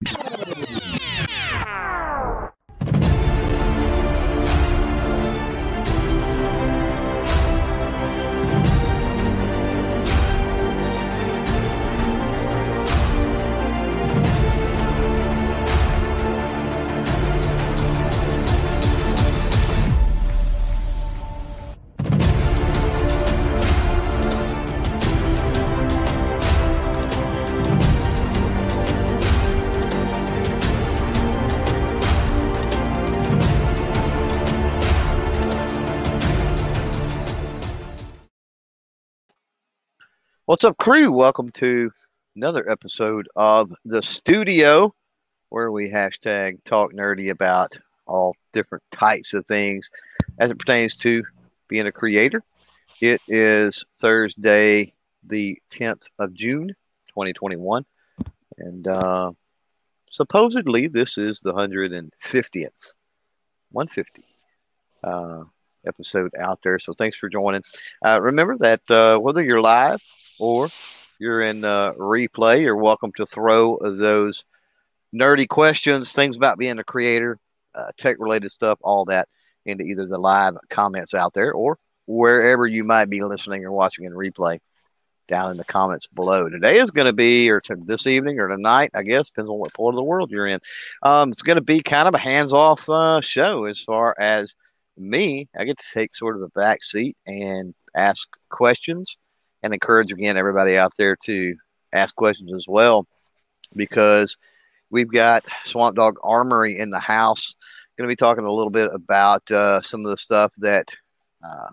you What's up, crew? Welcome to another episode of the studio where we hashtag talk nerdy about all different types of things as it pertains to being a creator. It is Thursday, the 10th of June, 2021. And uh, supposedly this is the 150th, 150 uh, episode out there. So thanks for joining. Uh, remember that uh, whether you're live or you're in uh, replay, you're welcome to throw those nerdy questions, things about being a creator, uh, tech related stuff, all that into either the live comments out there or wherever you might be listening or watching in replay down in the comments below. Today is going to be, or to this evening or tonight, I guess, depends on what part of the world you're in. Um, it's going to be kind of a hands off uh, show as far as me. I get to take sort of a back seat and ask questions and encourage again everybody out there to ask questions as well because we've got Swamp Dog Armory in the house. Going to be talking a little bit about uh, some of the stuff that uh,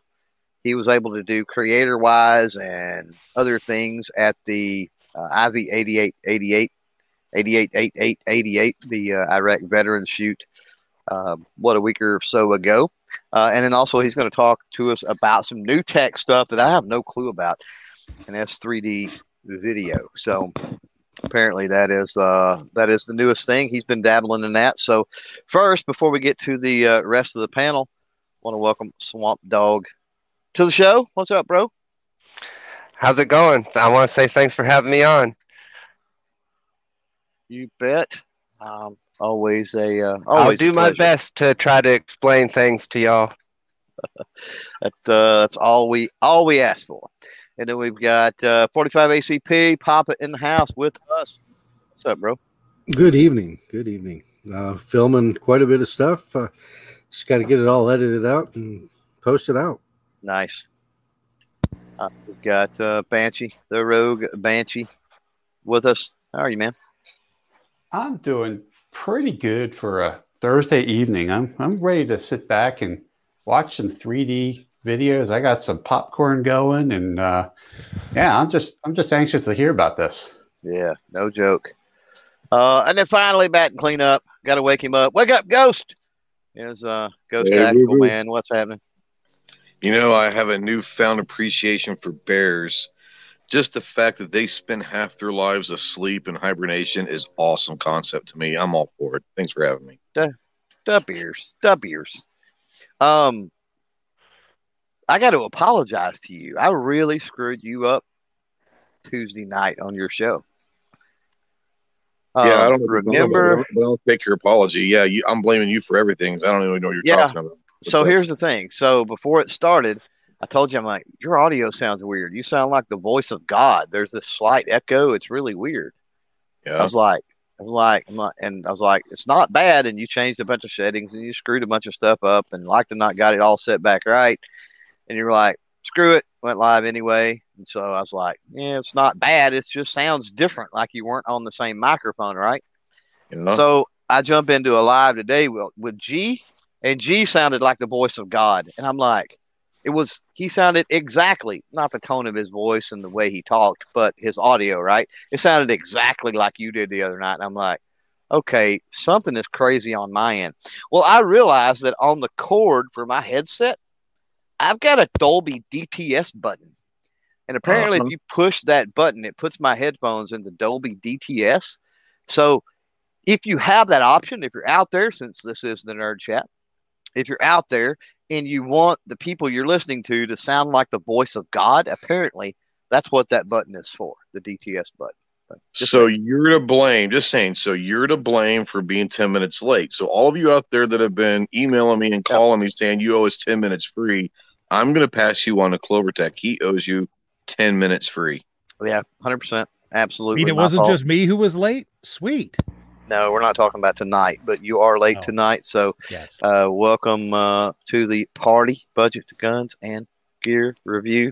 he was able to do creator wise and other things at the uh, IV 8888, 888888, the uh, Iraq Veterans Shoot, um, what a week or so ago. Uh, and then also, he's going to talk to us about some new tech stuff that I have no clue about, and that's 3D video. So apparently, that is uh, that is the newest thing. He's been dabbling in that. So first, before we get to the uh, rest of the panel, I want to welcome Swamp Dog to the show. What's up, bro? How's it going? I want to say thanks for having me on. You bet. Um, always a. Uh, always I'll do a my best to try to explain things to y'all. That, uh, that's all we all we ask for. And then we've got uh, 45 ACP Papa in the house with us. What's up, bro? Good evening. Good evening. Uh, filming quite a bit of stuff. Uh, just got to get it all edited out and post it out. Nice. Uh, we've got uh, Banshee, the Rogue Banshee, with us. How are you, man? I'm doing pretty good for a Thursday evening. I'm I'm ready to sit back and watch some 3D videos. I got some popcorn going, and uh, yeah, I'm just I'm just anxious to hear about this. Yeah, no joke. Uh, and then finally, bat and clean up. Got to wake him up. Wake up, Ghost. Is uh, Ghost Yeah, Tactical man? What's happening? You know, I have a newfound appreciation for bears. Just the fact that they spend half their lives asleep in hibernation is awesome concept to me. I'm all for it. Thanks for having me. Da beers, da beers. Um, I got to apologize to you. I really screwed you up Tuesday night on your show. yeah, I Um, don't remember. I don't take your apology. Yeah, you, I'm blaming you for everything. I don't even know what you're Yeah. talking about. So here's the thing. So before it started, I told you I'm like, your audio sounds weird. You sound like the voice of God. There's this slight echo. It's really weird. I Yeah, was like, I was like, I'm like, and I was like, it's not bad. And you changed a bunch of settings and you screwed a bunch of stuff up and like to not got it all set back right. And you're like, screw it, went live anyway. And so I was like, yeah, it's not bad. It just sounds different, like you weren't on the same microphone, right? you know? So I jump into a live today with, with G, and G sounded like the voice of God. And I'm like, it was, he sounded exactly, not the tone of his voice and the way he talked, but his audio, right? It sounded exactly like you did the other night. And I'm like, okay, something is crazy on my end. Well, I realized that on the cord for my headset, I've got a Dolby DTS button. And apparently, Uh-huh. if you push that button, it puts my headphones into Dolby DTS. So if you have that option, if you're out there, since this is the nerd chat, if you're out there and you want the people you're listening to to sound like the voice of God, apparently that's what that button is for, the DTS button. Just so you're to blame. Just saying. So you're to blame for being ten minutes late. So all of you out there that have been emailing me and calling me saying you owe us ten minutes free, I'm going to pass you on to CloverTech. He owes you ten minutes free. yeah, hundred percent, Absolutely. I absolutely. mean, it wasn't fault. just me who was late. Sweet. No, we're not talking about tonight, but you are late Oh. tonight. So Yes. uh, welcome uh, to the party, budget to guns and gear review.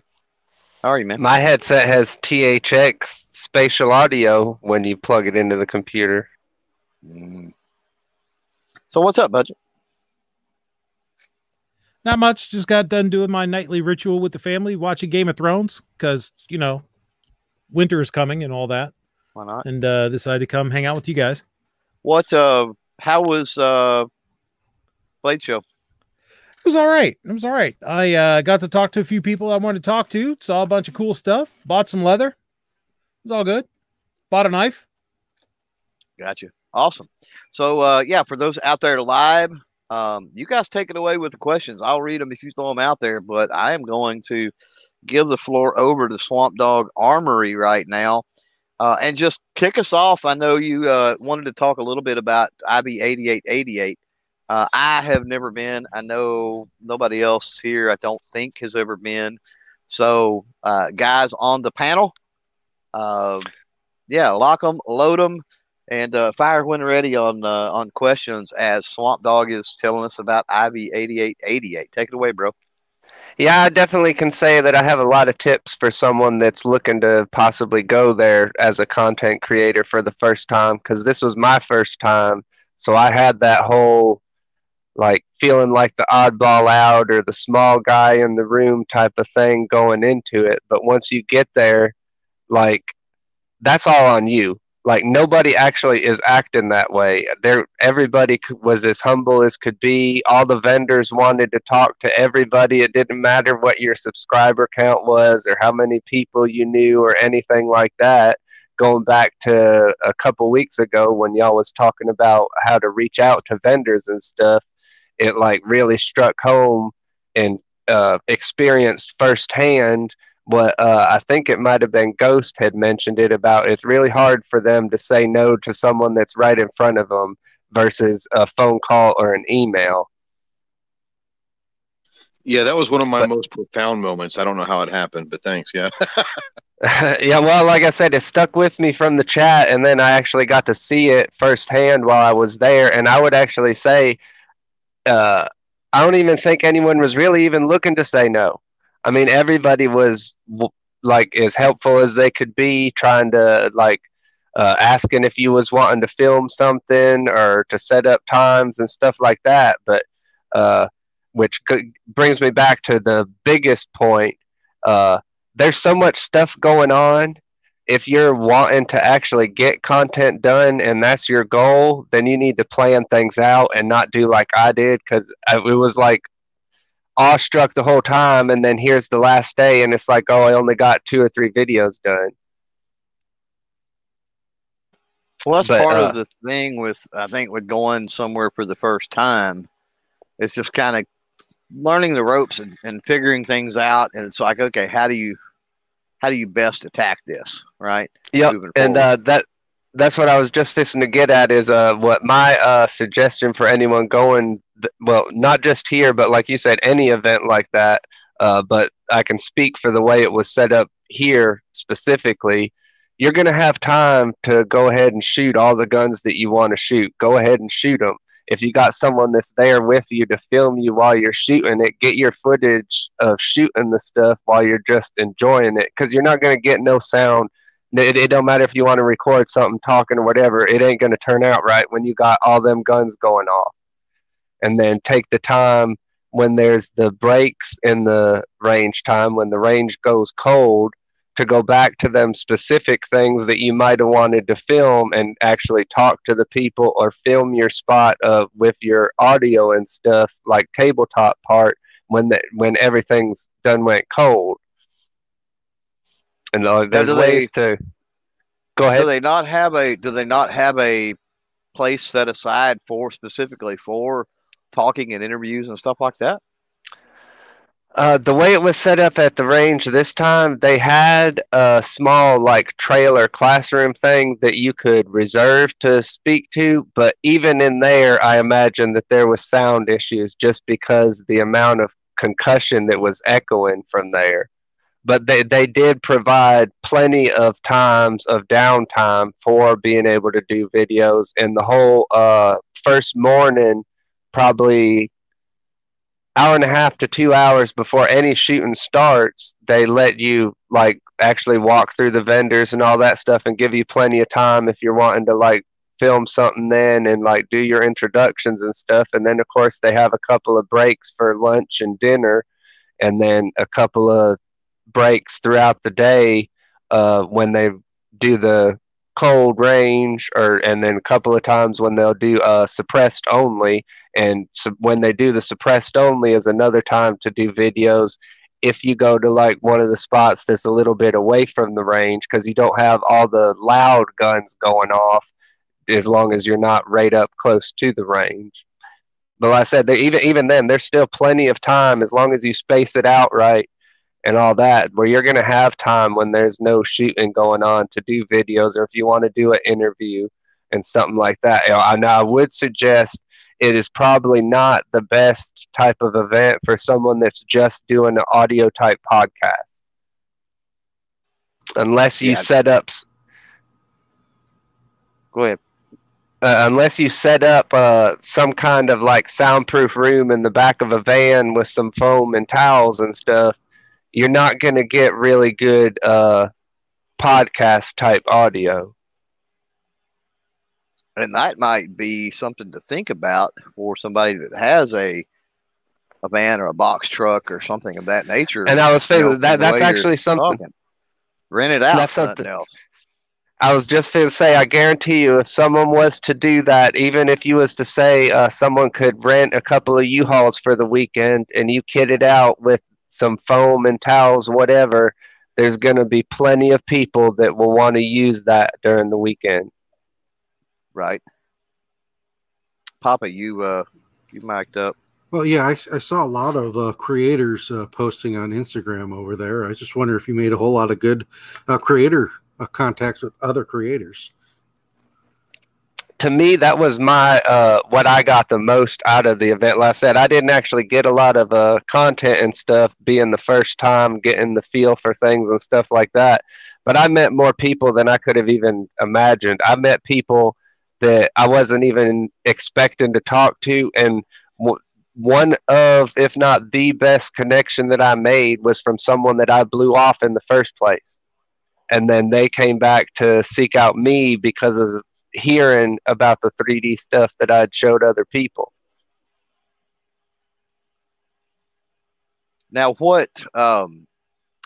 How are you, man? My headset has THX spatial audio when you plug it into the computer. Mm. So what's up, budget? Not much. Just got done doing my nightly ritual with the family, watching Game of Thrones because you know winter is coming and all that, Why not? and uh, decided to come hang out with you guys. What? Uh, how was uh, Blade Show? It was all right. It was all right. I uh, got to talk to a few people I wanted to talk to. Saw a bunch of cool stuff. Bought some leather. It was all good. Bought a knife. Gotcha. Awesome. So uh, yeah, for those out there live, um, you guys take it away with the questions. I'll read them if you throw them out there, but I am going to give the floor over to Swamp Dog Armory right now. Uh, and just kick us off. I know you uh, wanted to talk a little bit about IV 8888. Uh, I have never been. I know nobody else here, I don't think, has ever been. So, uh, guys on the panel, uh, yeah, lock them, load them, and fire when ready on on questions as Swamp Dog is telling us about IV 8888. Take it away, bro. Yeah, I definitely can say that I have a lot of tips for someone that's looking to possibly go there as a content creator for the first time because this was my first time. So I had that whole like feeling like the oddball out or the small guy in the room type of thing going into it. But once you get there, like that's all on you. Like nobody actually is acting that way. There, everybody was as humble as could be. All the vendors wanted to talk to everybody. It didn't matter what your subscriber count was or how many people you knew or anything like that. Going back to a couple weeks ago when y'all was talking about how to reach out to vendors and stuff, it like really struck home and uh, experienced firsthand what uh, I think it might have been Ghost had mentioned it about. It's really hard for them to say no to someone that's right in front of them versus a phone call or an email. Yeah, that was one of my But- most profound moments. I don't know how it happened, but thanks. Yeah. yeah, well, like I said, it stuck with me from the chat, and then I actually got to see it firsthand while I was there. And I would actually say, uh, I don't even think anyone was really even looking to say no. I mean, everybody was like as helpful as they could be, trying to like uh, asking if you was wanting to film something or to set up times and stuff like that. But uh, which brings me back to the biggest point. Uh, there's so much stuff going on. If you're wanting to actually get content done and that's your goal, then you need to plan things out and not do like I did because it was like awestruck the whole time. And then here's the last day, and it's like, oh, I only got two or three videos done. Well, that's But, part uh, of the thing with I think with going somewhere for the first time. It's just kind of learning the ropes and, and figuring things out. And it's like, okay, how do you how do you best attack this, right? Moving and uh, that that's what I was just fixing to get at is uh, what my uh, suggestion for anyone going, th- well, not just here, but like you said, any event like that. Uh, but I can speak for the way it was set up here specifically. You're going to have time to go ahead and shoot all the guns that you want to shoot. Go ahead and shoot them. If you got someone that's there with you to film you while you're shooting it, get your footage of shooting the stuff while you're just enjoying it because you're not going to get no sound it, it don't matter if you want to record something talking or whatever it ain't going to turn out right when you got all them guns going off and then take the time when there's the breaks in the range time when the range goes cold to go back to them specific things that you might have wanted to film and actually talk to the people or film your spot of with your audio and stuff like tabletop part when the, when everything's done went cold. And uh, there's ways to go ahead. Do they not have a do they not have a place set aside for specifically for talking and interviews and stuff like that? Uh, the way it was set up at the range this time, they had a small like trailer classroom thing that you could reserve to speak to, but even in there, I imagine that there was sound issues just because the amount of concussion that was echoing from there. But they, they did provide plenty of times of downtime for being able to do videos. And the whole uh, first morning, probably hour and a half to two hours before any shooting starts, they let you like actually walk through the vendors and all that stuff and give you plenty of time if you're wanting to like film something then and like do your introductions and stuff. And then of course they have a couple of breaks for lunch and dinner and then a couple of breaks throughout the day uh, when they do the cold range or and then a couple of times when they'll do uh, suppressed only and so when they do the suppressed only is another time to do videos. If you go to like one of the spots that's a little bit away from the range because you don't have all the loud guns going off as long as you're not right up close to the range. But like i said even even then there's still plenty of time as long as you space it out right and all that where you're going to have time when there's no shooting going on to do videos or if you want to do an interview and something like that. I, I would suggest it is probably not the best type of event for someone that's just doing an audio type podcast unless you Yeah. set up Go ahead. uh, unless you set up uh, some kind of like soundproof room in the back of a van with some foam and towels and stuff, you're not going to get really good uh, podcast type audio. And that might be something to think about for somebody that has a a van or a box truck or something of that nature. And I was you know, that that's actually something. talking. Rent it out. That's something. else. I was just going to say, I guarantee you, if someone was to do that, even if you was to say uh, someone could rent a couple of U-Hauls for the weekend and you kit it out with some foam and towels, whatever, there's going to be plenty of people that will want to use that during the weekend. Right. Papa, you uh you mic'd up. Well, yeah, I, I saw a lot of uh, creators uh, posting on Instagram over there. I just wonder if you made a whole lot of good uh, creator uh, contacts with other creators. to me that was my uh what i got the most out of the event like i said i didn't actually get a lot of uh content and stuff being the first time getting the feel for things and stuff like that but i met more people than i could have even imagined i met people that i wasn't even expecting to talk to and w- one of if not the best connection that i made was from someone that i blew off in the first place and then they came back to seek out me because of hearing about the 3D stuff that I'd showed other people. Now what um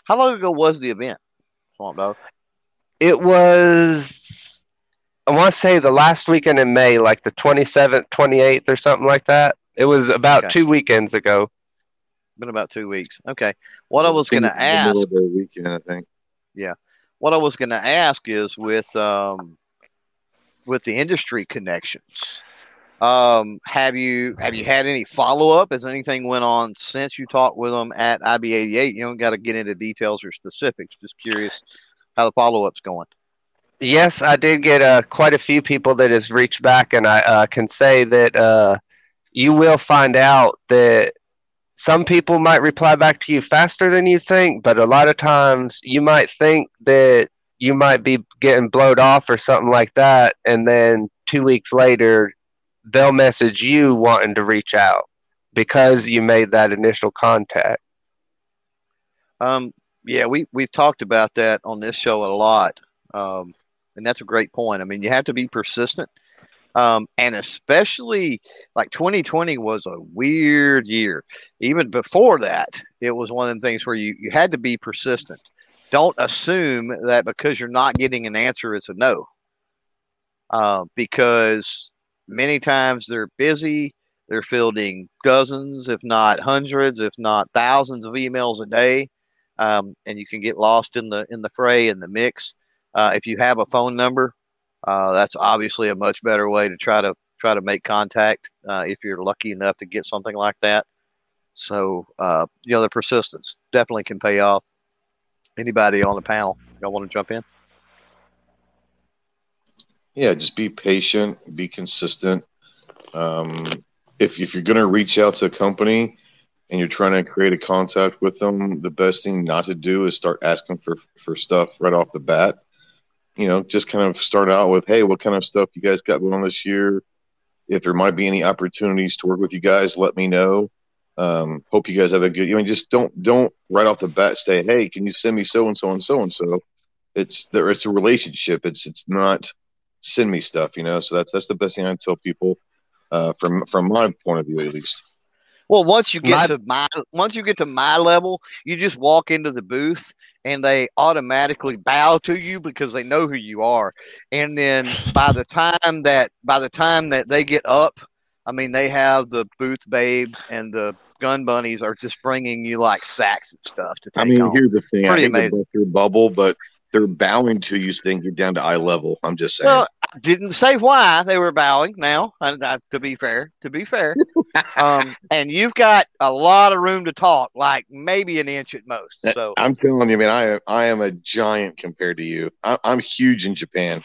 how long ago was the event? Swamp Dog. It was, I want to say the last weekend in May, like the 27th, 28th, or something like that. It was about Okay. two weekends ago. Been about two weeks. Okay. What I was gonna it's the middle ask of the weekend, I think. Yeah. what I was gonna ask is with um with the industry connections. Um, have you have you had any follow up? Has anything went on since you talked with them at IV88? You don't got to get into details or specifics. Just curious how the follow up's going. Yes, I did get uh, quite a few people that has reached back, and I uh, can say that uh, you will find out that some people might reply back to you faster than you think, but a lot of times you might think that you might be getting blowed off or something like that, and then two weeks later they'll message you wanting to reach out because you made that initial contact. Um, yeah, we we've talked about that on this show a lot, um, and that's a great point. I mean, you have to be persistent, um, and especially like 2020 was a weird year. Even before that, it was one of the things where you you had to be persistent. Don't assume that because you're not getting an answer, it's a no, uh, because many times they're busy. They're fielding dozens, if not hundreds, if not thousands of emails a day um, and you can get lost in the in the fray in the mix. Uh, if you have a phone number, uh, that's obviously a much better way to try to try to make contact uh, if you're lucky enough to get something like that. So, uh, you know, the persistence definitely can pay off. Anybody on the panel, y'all want to jump in? Yeah, just be patient, be consistent. Um, if if you're going to reach out to a company and you're trying to create a contact with them, the best thing not to do is start asking for for stuff right off the bat. You know, just kind of start out with, "Hey, what kind of stuff you guys got going on this year? If there might be any opportunities to work with you guys, let me know. Um, hope you guys have a good. You know, just don't don't right off the bat say, "Hey, can you send me so and so and so and so." It's there. It's a relationship. It's it's not send me stuff. You know, so that's that's the best thing I tell people uh, from from my point of view, at least. Well, once you get My- to my once you get to my level, you just walk into the booth and they automatically bow to you because they know who you are. And then by the time that by the time that they get up, I mean they have the booth babes and the gun bunnies are just bringing you like sacks of stuff to take out. I mean, home. here's the thing. Pretty I hate to amazing. bust your bubble, but they're bowing to you so they can get down to eye level. I'm just saying. Well, didn't say why they were bowing. Now, uh, uh, to be fair, to be fair, um, and you've got a lot of room to talk, like maybe an inch at most. Uh, So I'm telling you, man, I am I am a giant compared to you. I, I'm huge in Japan.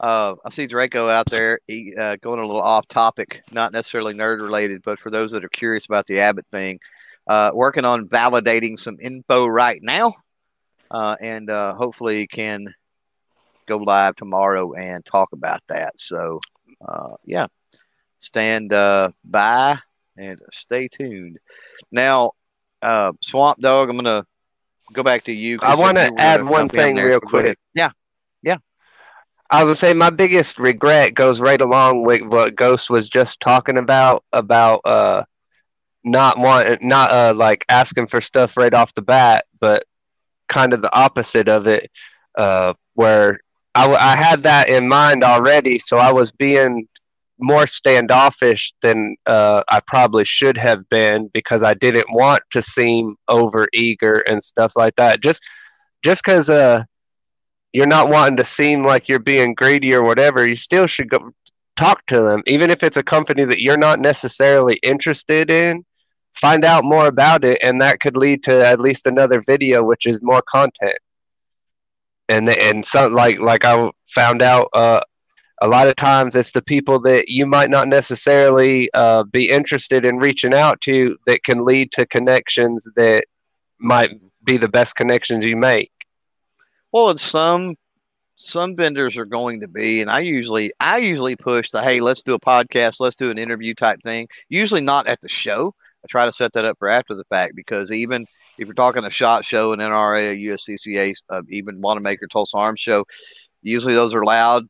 Uh, I see Draco out there he, uh, going a little off topic, not necessarily nerd related, but for those that are curious about the Abbott thing, uh, working on validating some info right now, uh, and uh, hopefully can go live tomorrow and talk about that. So, uh, yeah, stand uh, by and stay tuned. Now, uh, Swamp Dog, I'm gonna go back to you. I wanna add one thing real quick. Yeah. Yeah. I was gonna say my biggest regret goes right along with what Ghost was just talking about about uh not wanting not uh like asking for stuff right off the bat, but kind of the opposite of it, uh where I, I had that in mind already, so I was being more standoffish than uh, I probably should have been because I didn't want to seem over eager and stuff like that. Just just because uh you're not wanting to seem like you're being greedy or whatever, you still should go talk to them, even if it's a company that you're not necessarily interested in. Find out more about it, and that could lead to at least another video, which is more content. And and some like like I found out, uh, a lot of times it's the people that you might not necessarily uh, be interested in reaching out to that can lead to connections that might be the best connections you make. Well, and some some vendors are going to be, and I usually I usually push the hey, let's do a podcast, let's do an interview type thing. Usually not at the show. Try to set that up for after the fact because even if you're talking a shot show, an NRA, a USCCA, uh, even Wanenmacher Tulsa Arms show, usually those are loud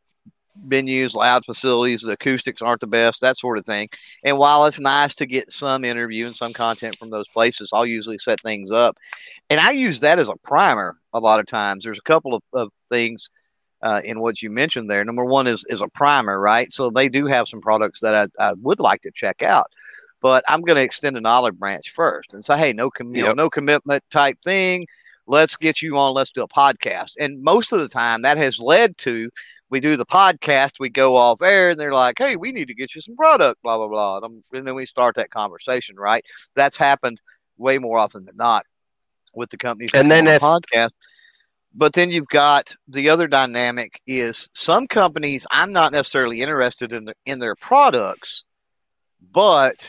venues, loud facilities. The acoustics aren't the best, that sort of thing. And while it's nice to get some interview and some content from those places, I'll usually set things up. And I use that as a primer a lot of times. There's a couple of, of things uh, in what you mentioned there. Number one is is a primer, right? So they do have some products that I, I would like to check out, but I'm going to extend an olive branch first and say, hey, no, com- you know, no commitment type thing. Let's get you on. Let's do a podcast. And most of the time, that has led to we do the podcast, we go off air, and they're like, hey, we need to get you some product, blah blah blah, and, and then we start that conversation, right? That's happened way more often than not with the companies. And then it's- podcast. But then you've got the other dynamic is some companies I'm not necessarily interested in the, in their products, but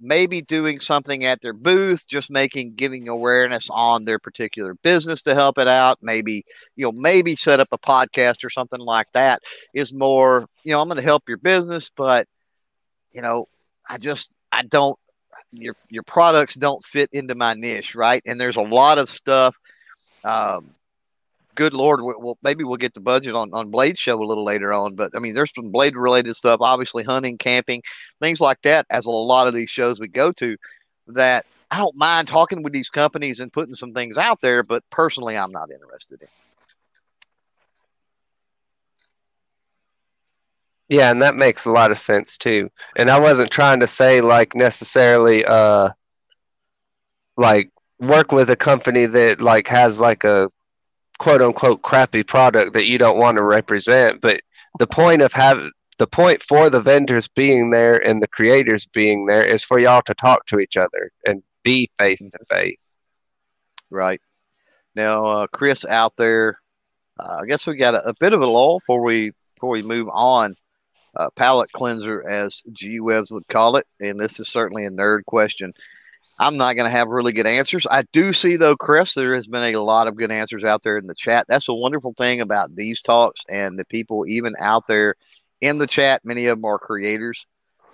maybe doing something at their booth, just making getting awareness on their particular business to help it out. Maybe you know maybe set up a podcast or something like that is more you know I'm going to help your business, but you know I just I don't your your products don't fit into my niche, right? And there's a lot of stuff. Um, good lord, we- well maybe we'll get the budget on on Blade Show a little later on, but I mean there's some Blade related stuff, obviously hunting, camping, things like that. As a lot of these shows we go to, that I don't mind talking with these companies and putting some things out there, but personally I'm not interested in. Yeah, and that makes a lot of sense too. And I wasn't trying to say like necessarily uh like work with a company that like has like a quote unquote crappy product that you don't want to represent, but the point of having the point for the vendors being there and the creators being there is for y'all to talk to each other and be face to face. Right. Now, uh, Chris out there, uh, I guess we got a, a, bit of a lull before we before we move on. Uh, palate cleanser, as G Webs would call it, and this is certainly a nerd question. I'm not going to have really good answers. I do see, though, Chris, there has been a lot of good answers out there in the chat. That's a wonderful thing about these talks and the people even out there in the chat. Many of them are creators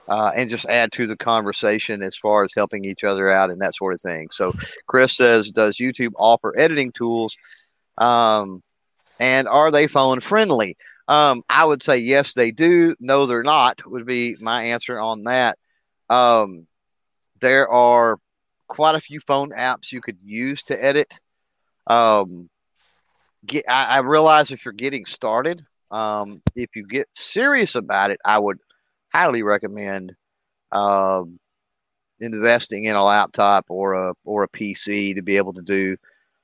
uh, and just add to the conversation as far as helping each other out and that sort of thing. So, Chris says, Does YouTube offer editing tools? Um, and are they phone friendly? Um, I would say yes, they do. No, they're not, would be my answer on that. Um, there are quite a few phone apps you could use to edit. Um, get, I, I realize if you're getting started, um, if you get serious about it, I would highly recommend um, investing in a laptop or a or a PC to be able to do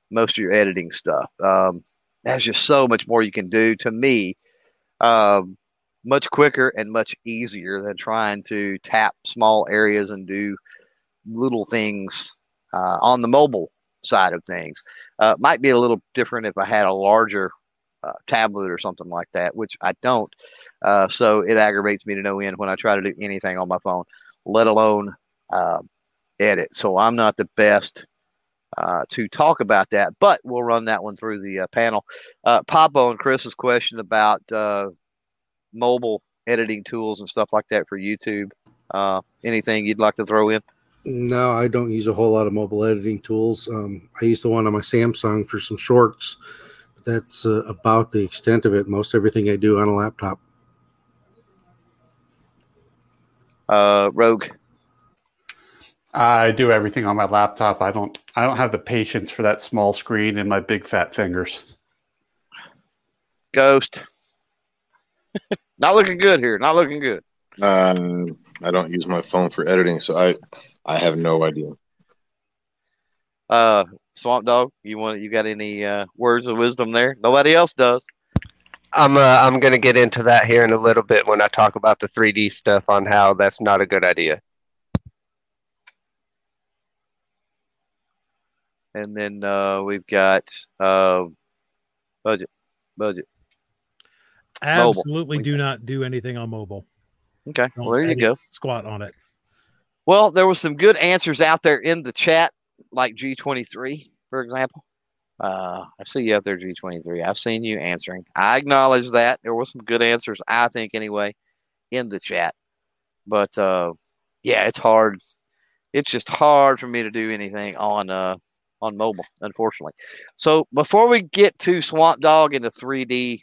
most of your editing stuff. Um, there's just so much more you can do. To me, um, much quicker and much easier than trying to tap small areas and do little things uh, on the mobile side of things. Uh, might be a little different if I had a larger uh, tablet or something like that, which I don't. Uh, so it aggravates me to no end when I try to do anything on my phone, let alone uh, edit. So I'm not the best uh, to talk about that, but we'll run that one through the uh, panel. Uh, Papa and Chris's question about mobile editing tools and stuff like that for YouTube. anything you'd like to throw in? No, I don't use a whole lot of mobile editing tools. Um, I use the one on my Samsung for some shorts But that's uh, about the extent of it. Most everything I do on a laptop. Uh, Rogue. I do everything on my laptop. I don't. I don't have the patience for that small screen and my big fat fingers. Ghost. Not looking good here. Not looking good. Uh, I don't use my phone for editing, so I I have no idea. Uh, Swamp Dog, you want you got any uh, words of wisdom there? Nobody else does. I'm uh, I'm gonna get into that here in a little bit when I talk about the 3D stuff on how that's not a good idea. And then uh, we've got uh, budget, budget. Absolutely, mobile. do not do anything on mobile. Okay, Don't well there you go. Squat on it. Well, there was some good answers out there in the chat like G23, for example. Uh, I see you out there, G23. I've seen you answering. I acknowledge that there were some good answers, I think, anyway, in the chat. But uh, yeah, it's hard. It's just hard for me to do anything on uh, on mobile, unfortunately. So before we get to Swamp Dog and the 3D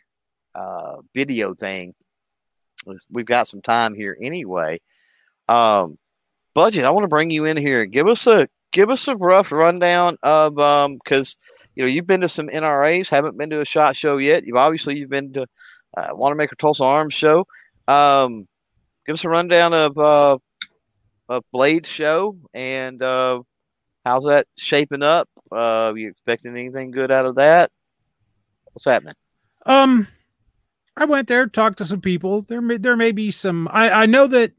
uh, video thing, we've got some time here anyway. Um, budget, I want to bring you in here. Give us a give us a rough rundown of um because you know you've been to some NRAs, haven't been to a shot show yet. You've obviously you've been to uh, Wanenmacher Tulsa Arms show. Um, give us a rundown of uh of Blade's show and uh, how's that shaping up? Uh, you expecting anything good out of that? What's happening? Um, I went there, talked to some people. There may there may be some. I I know that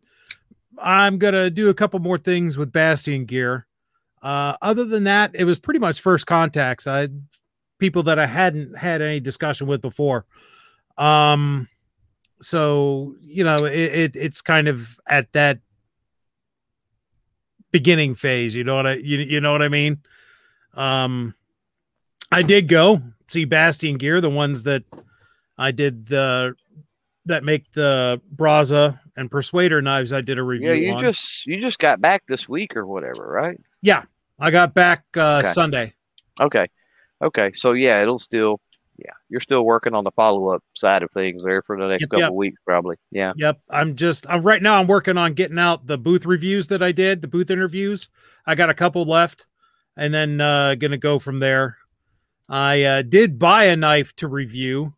I'm gonna do a couple more things with Bastion gear. Uh, other than that, it was pretty much first contacts. I people that I hadn't had any discussion with before. Um, so you know, it, it it's kind of at that beginning phase. You know what I you you know what I mean? Um, I did go see Bastion Gear, the ones that I did the that make the Braza and Persuader knives. I did a review. Yeah, you on. just you just got back this week or whatever, right? Yeah, I got back uh, okay. Sunday. Okay, okay. So yeah, it'll still yeah, you're still working on the follow up side of things there for the next yep, couple yep. weeks, probably. Yeah. Yep. I'm just I'm right now. I'm working on getting out the booth reviews that I did, the booth interviews. I got a couple left, and then uh, gonna go from there. I uh, did buy a knife to review,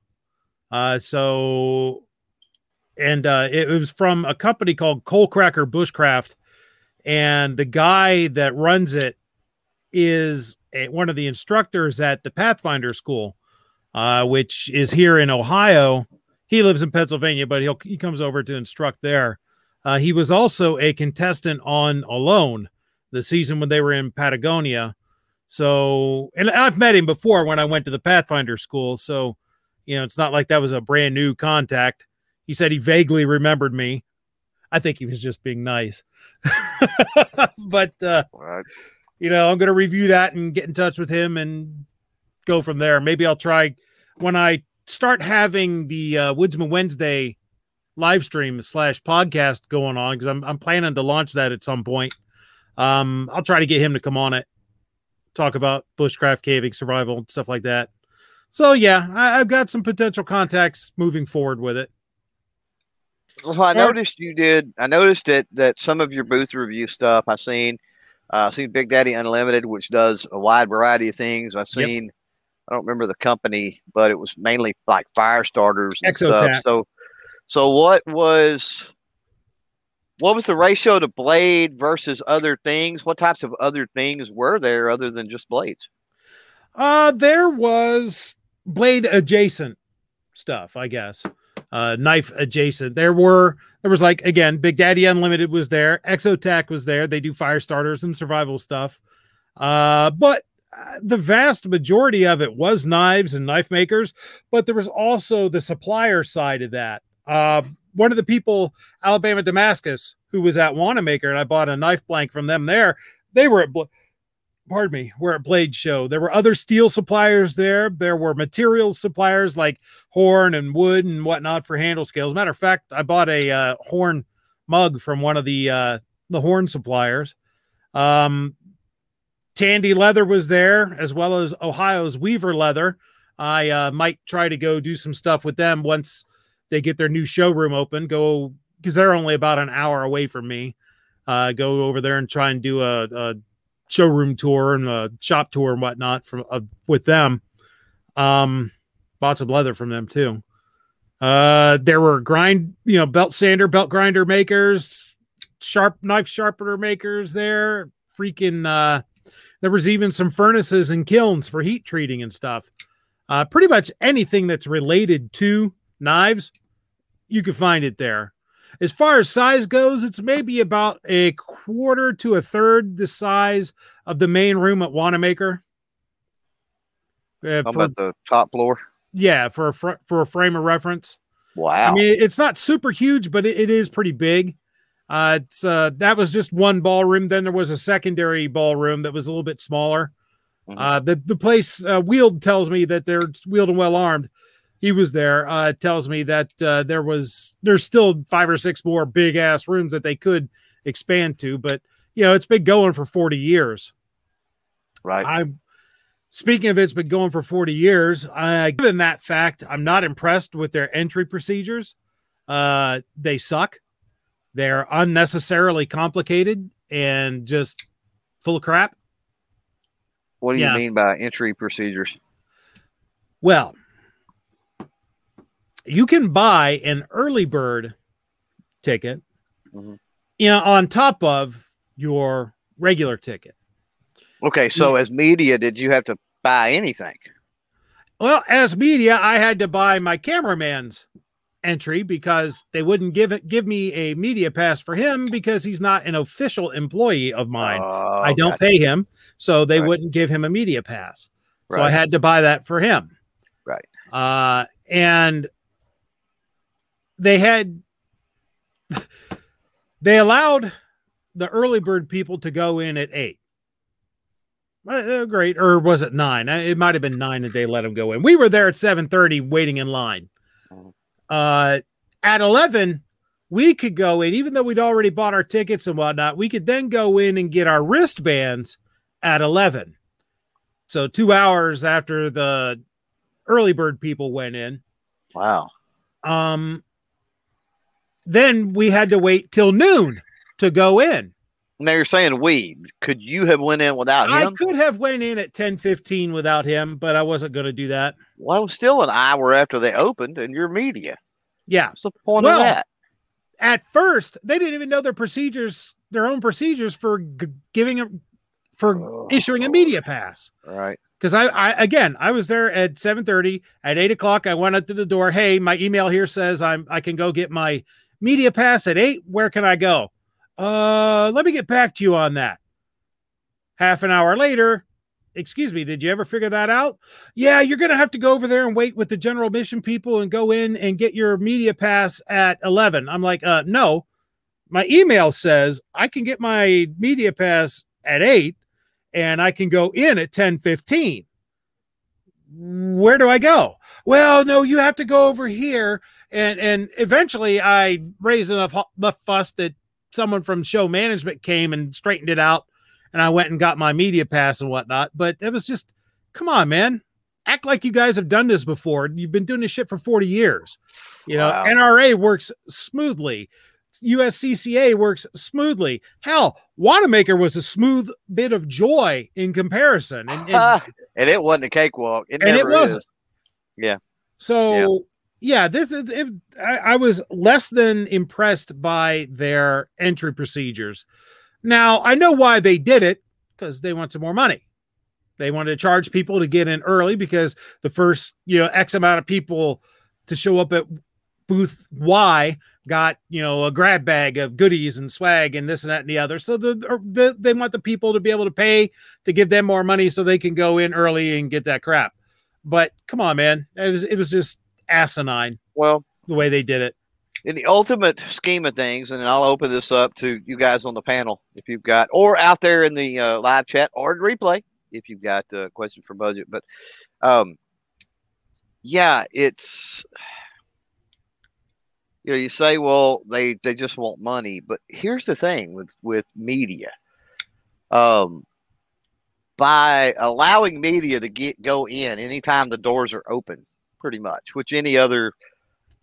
uh, so and uh, it was from a company called Coalcracker Bushcraft, and the guy that runs it is a, one of the instructors at the Pathfinder School, uh, which is here in Ohio. he lives in Pennsylvania, but he'll he comes over to instruct there. Uh, he was also a contestant on Alone, the season when they were in Patagonia. So, and I've met him before when I went to the Pathfinder school. So, you know, it's not like that was a brand new contact. He said he vaguely remembered me. I think he was just being nice. but uh, Right. you know, I'm going to review that and get in touch with him and go from there. Maybe I'll try when I start having the uh, Woodsman Wednesday live stream slash podcast going on because I'm I'm planning to launch that at some point. Um, I'll try to get him to come on it, talk about bushcraft caving, survival, stuff like that. So yeah, I, I've got some potential contacts moving forward with it. Well, I noticed you did. I noticed that that some of your booth review stuff. I've seen. Uh, seen Big Daddy Unlimited, which does a wide variety of things. I Yep. seen. I don't remember the company, but it was mainly like fire starters and Exotac. stuff. So, so what was what was the ratio to blade versus other things? What types of other things were there other than just blades? Uh, there was blade adjacent stuff, I guess. Uh, knife adjacent. There were there was like again, Big Daddy Unlimited was there, Exotac was there. They do fire starters and survival stuff. Uh, but uh, the vast majority of it was knives and knife makers, but there was also the supplier side of that. Uh, one of the people, Alabama Damascus, who was at Wanenmacher, and I bought a knife blank from them there. They were at Bl- pardon me, we're at Blade Show. There were other steel suppliers there. There were materials suppliers like horn and wood and whatnot for handle scales. Matter of fact, I bought a uh, horn mug from one of the uh, the horn suppliers. Um, Tandy Leather was there as well as Ohio's Weaver Leather. I uh, might try to go do some stuff with them once they get their new showroom open. Go because they're only about an hour away from me. Uh, go over there and try and do a, a showroom tour and a shop tour and whatnot from uh, with them. Um, bought some leather from them too. Uh, there were grind, you know, belt sander, belt grinder makers, sharp knife sharpener makers there. Freaking, uh, there was even some furnaces and kilns for heat treating and stuff. Uh, pretty much anything that's related to knives, you can find it there. As far as size goes, it's maybe about a quarter to a third the size of the main room at Wanenmacher. Uh, How for- about the top floor? yeah, for a fr- for a frame of reference. Wow. I mean, it's not super huge, but it, it is pretty big. Uh, it's uh, that was just one ballroom. Then there was a secondary ballroom that was a little bit smaller. Mhm. Uh, the the place uh, Wield tells me that they're Wield and well armed. He was there. Uh, tells me that uh, there was there's still five or six more big ass rooms that they could expand to, but you know it's been going for forty years. right. I'm speaking of it's been going for 40 years. Uh, given that fact, I'm not impressed with their entry procedures. Uh, they suck. They're unnecessarily complicated and just full of crap. what do you mean by entry procedures? Well, you can buy an early bird ticket, Mhm. You know, on top of your regular ticket. Okay, so as media, did you have to buy anything? Well, as media, I had to buy my cameraman's entry because they wouldn't give it give me a media pass for him because he's not an official employee of mine. Oh, I don't gotcha. pay him, so they Right. wouldn't give him a media pass. So I had to buy that for him. Right. Uh and they had they allowed the early bird people to go in at eight. Uh, uh, great, or was it nine? Uh, It might have been nine that they let them go in. We were there at seven thirty, waiting in line. Uh, at eleven, we could go in, even though we'd already bought our tickets and whatnot. We could then go in and get our wristbands at eleven. So two hours after the early bird people went in. Wow. Um, then we had to wait till noon to go in. Now you're saying we. Could you have went in without I him? I could have went in at ten fifteen without him, but I wasn't going to do that. Well, it was still an hour after they opened, and you're media. Yeah. What's the point Well, of that? At first, they didn't even know their procedures, their own procedures for g- giving a, for Oh, issuing a media pass. Right. because I, I again I was there at seven thirty. At eight o'clock, I went up to the door. Hey, my email here says I'm I can go get my media pass at eight. Where can I go? Uh, let me get back to you on that. Half an hour later, excuse me, did you ever figure that out? Yeah, you're going to have to go over there and wait with the general mission people and go in and get your media pass at 11. I'm like, uh, no, my email says I can get my media pass at 8 and I can go in at 10 15. Where do I go? Well, no, you have to go over here. And and eventually I raised enough, enough fuss that someone from show management came and straightened it out and I went and got my media pass and whatnot. But it was just, come on, man. Act like you guys have done this before. You've been doing this shit for 40 years. You know, Wow. NRA works smoothly. USCCA works smoothly. Hell, Wanenmacher was a smooth bit of joy in comparison. And, and and it wasn't a cakewalk. It And it wasn't. is. So yeah, this is if I, I was less than impressed by their entry procedures. Now I know why they did it because they want some more money. They wanted to charge people to get in early because the first you know X amount of people to show up at booth Y got you know a grab bag of goodies and swag and this and that and the other. So the, the er, they want the people to be able to pay to give them more money so they can go in early and get that crap. But come on, man, it was it was just asinine Well, the way they did it. in the ultimate scheme of things, and then I'll open this up to you guys on the panel if you've got, or out there in the uh, live chat or replay if you've got a question for budget. But um, yeah, it's you know you say, well, they they just want money, but here's the thing with with media, um, by allowing media to get go in anytime the doors are open, pretty much, which any other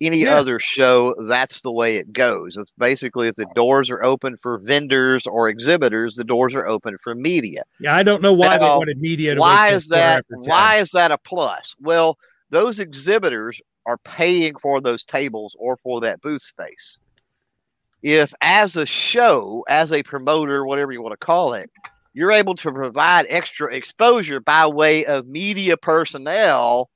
any Yeah. other show, that's the way it goes. It's basically if the doors are open for vendors or exhibitors, the doors are open for media. Yeah, I don't know why they Now, wanted media. To Why is that? Why is that a plus? Well, those exhibitors are paying for those tables or for that booth space. If, as a show, as a promoter, whatever you want to call it, you're able to provide extra exposure by way of media personnel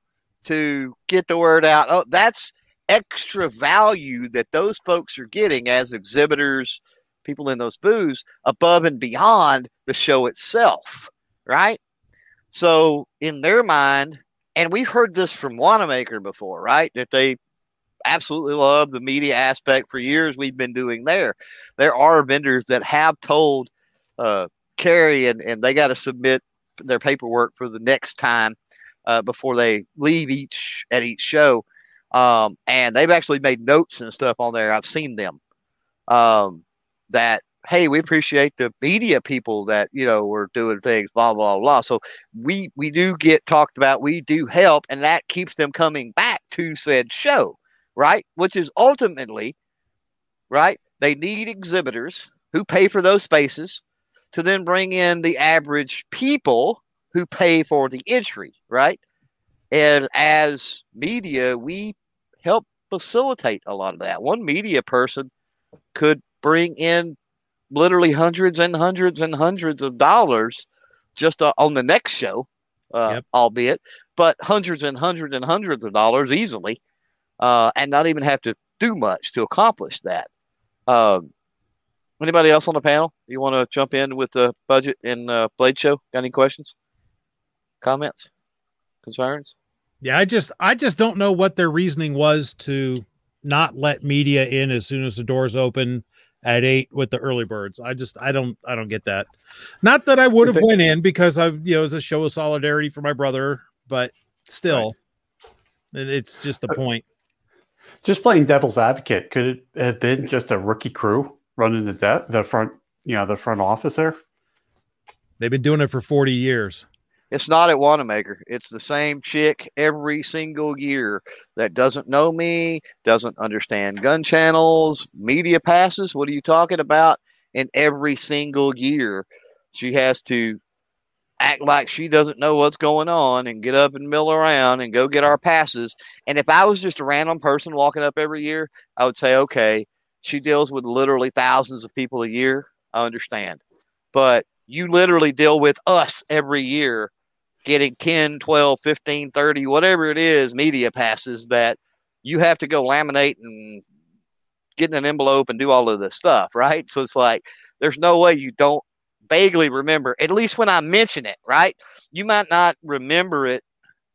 to get the word out, oh, that's extra value that those folks are getting as exhibitors, people in those booths, above and beyond the show itself, right? So in their mind, and we've heard this from Wanenmacher before, right? That they absolutely love the media aspect for years. We've been doing there. There are vendors that have told uh, Carrie and, and they got to submit their paperwork for the next time uh, before they leave each at each show. Um, and they've actually made notes and stuff on there. I've seen them. Um, that hey, we appreciate the media people that you know were doing things, blah blah blah. So we we do get talked about, we do help, and that keeps them coming back to said show, right? Which is ultimately, right? They need exhibitors who pay for those spaces to then bring in the average people who pay for the entry, right? And as media, we help facilitate a lot of that. One media person could bring in literally hundreds and hundreds and hundreds of dollars just uh, on the next show, uh, Yep. albeit, but hundreds and hundreds and hundreds of dollars easily, uh, and not even have to do much to accomplish that. Um, anybody else on the panel? You want to jump in with the budget and uh, Blade Show? Got any questions, comments, concerns? Yeah, I just I just don't know what their reasoning was to not let media in as soon as the doors open at eight with the early birds. I just I don't I don't get that. Not that I would have went in because I you know as a show of solidarity for my brother, but still, it- it's just the uh, point. Just playing devil's advocate, could it have been just a rookie crew running the de- the front, you know, the front office there? They've been doing it for forty years. It's not at Wanenmacher. It's the same chick every single year that doesn't know me, doesn't understand gun channels, media passes. What are you talking about? And every single year, she has to act like she doesn't know what's going on and get up and mill around and go get our passes. And if I was just a random person walking up every year, I would say, okay, she deals with literally thousands of people a year. I understand. But you literally deal with us every year getting 10, 12, 15, 30, whatever it is, media passes that you have to go laminate and get in an envelope and do all of this stuff, right? So it's like there's no way you don't vaguely remember, at least when I mention it, right? You might not remember it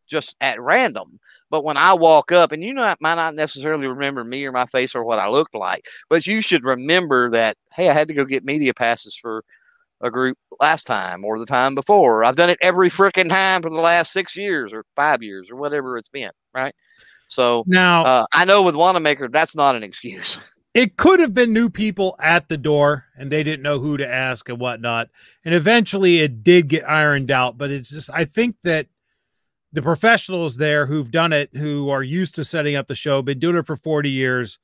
just at random, but when I walk up, and you know, I might not necessarily remember me or my face or what I looked like, but you should remember that, hey, I had to go get media passes for a group last time or the time before. I've done it every freaking time for the last six years or five years or whatever it's been, right? So Now, uh, I know with Wanenmacher, that's not an excuse. it could have been new people at the door and they didn't know who to ask and whatnot. And eventually it did get ironed out. But it's just, I think that the professionals there who've done it, who are used to setting up the show, been doing it for 40 years,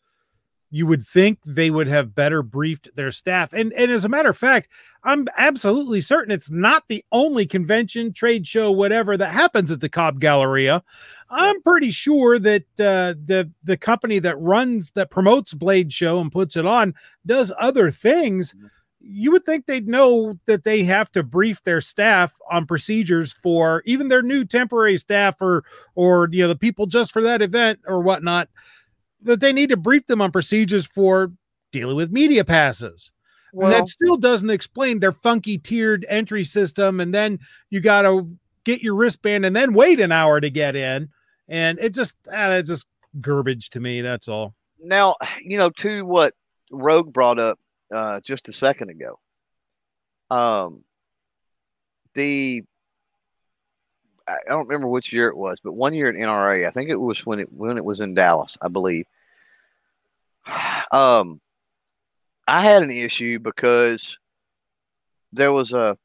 you would think they would have better briefed their staff. And, and as a matter of fact, I'm absolutely certain it's not the only convention, trade show, whatever that happens at the Cobb Galleria. I'm pretty sure that uh, the the company that runs that promotes Blade Show and puts it on does other things. You would think they'd know that they have to brief their staff on procedures for even their new temporary staff or or you know the people just for that event or whatnot. That they need to brief them on procedures for dealing with media passes. And that still doesn't explain their funky tiered entry system. And then you got to get your wristband and then wait an hour to get in. And it just, uh, it's just garbage to me. That's all. now, you know, to what Rogue brought up uh, just a second ago. Um, the I I don't remember which year it was, but one year at NRA, I think it was when it when it was in Dallas, I believe. Um, I had an issue because there was a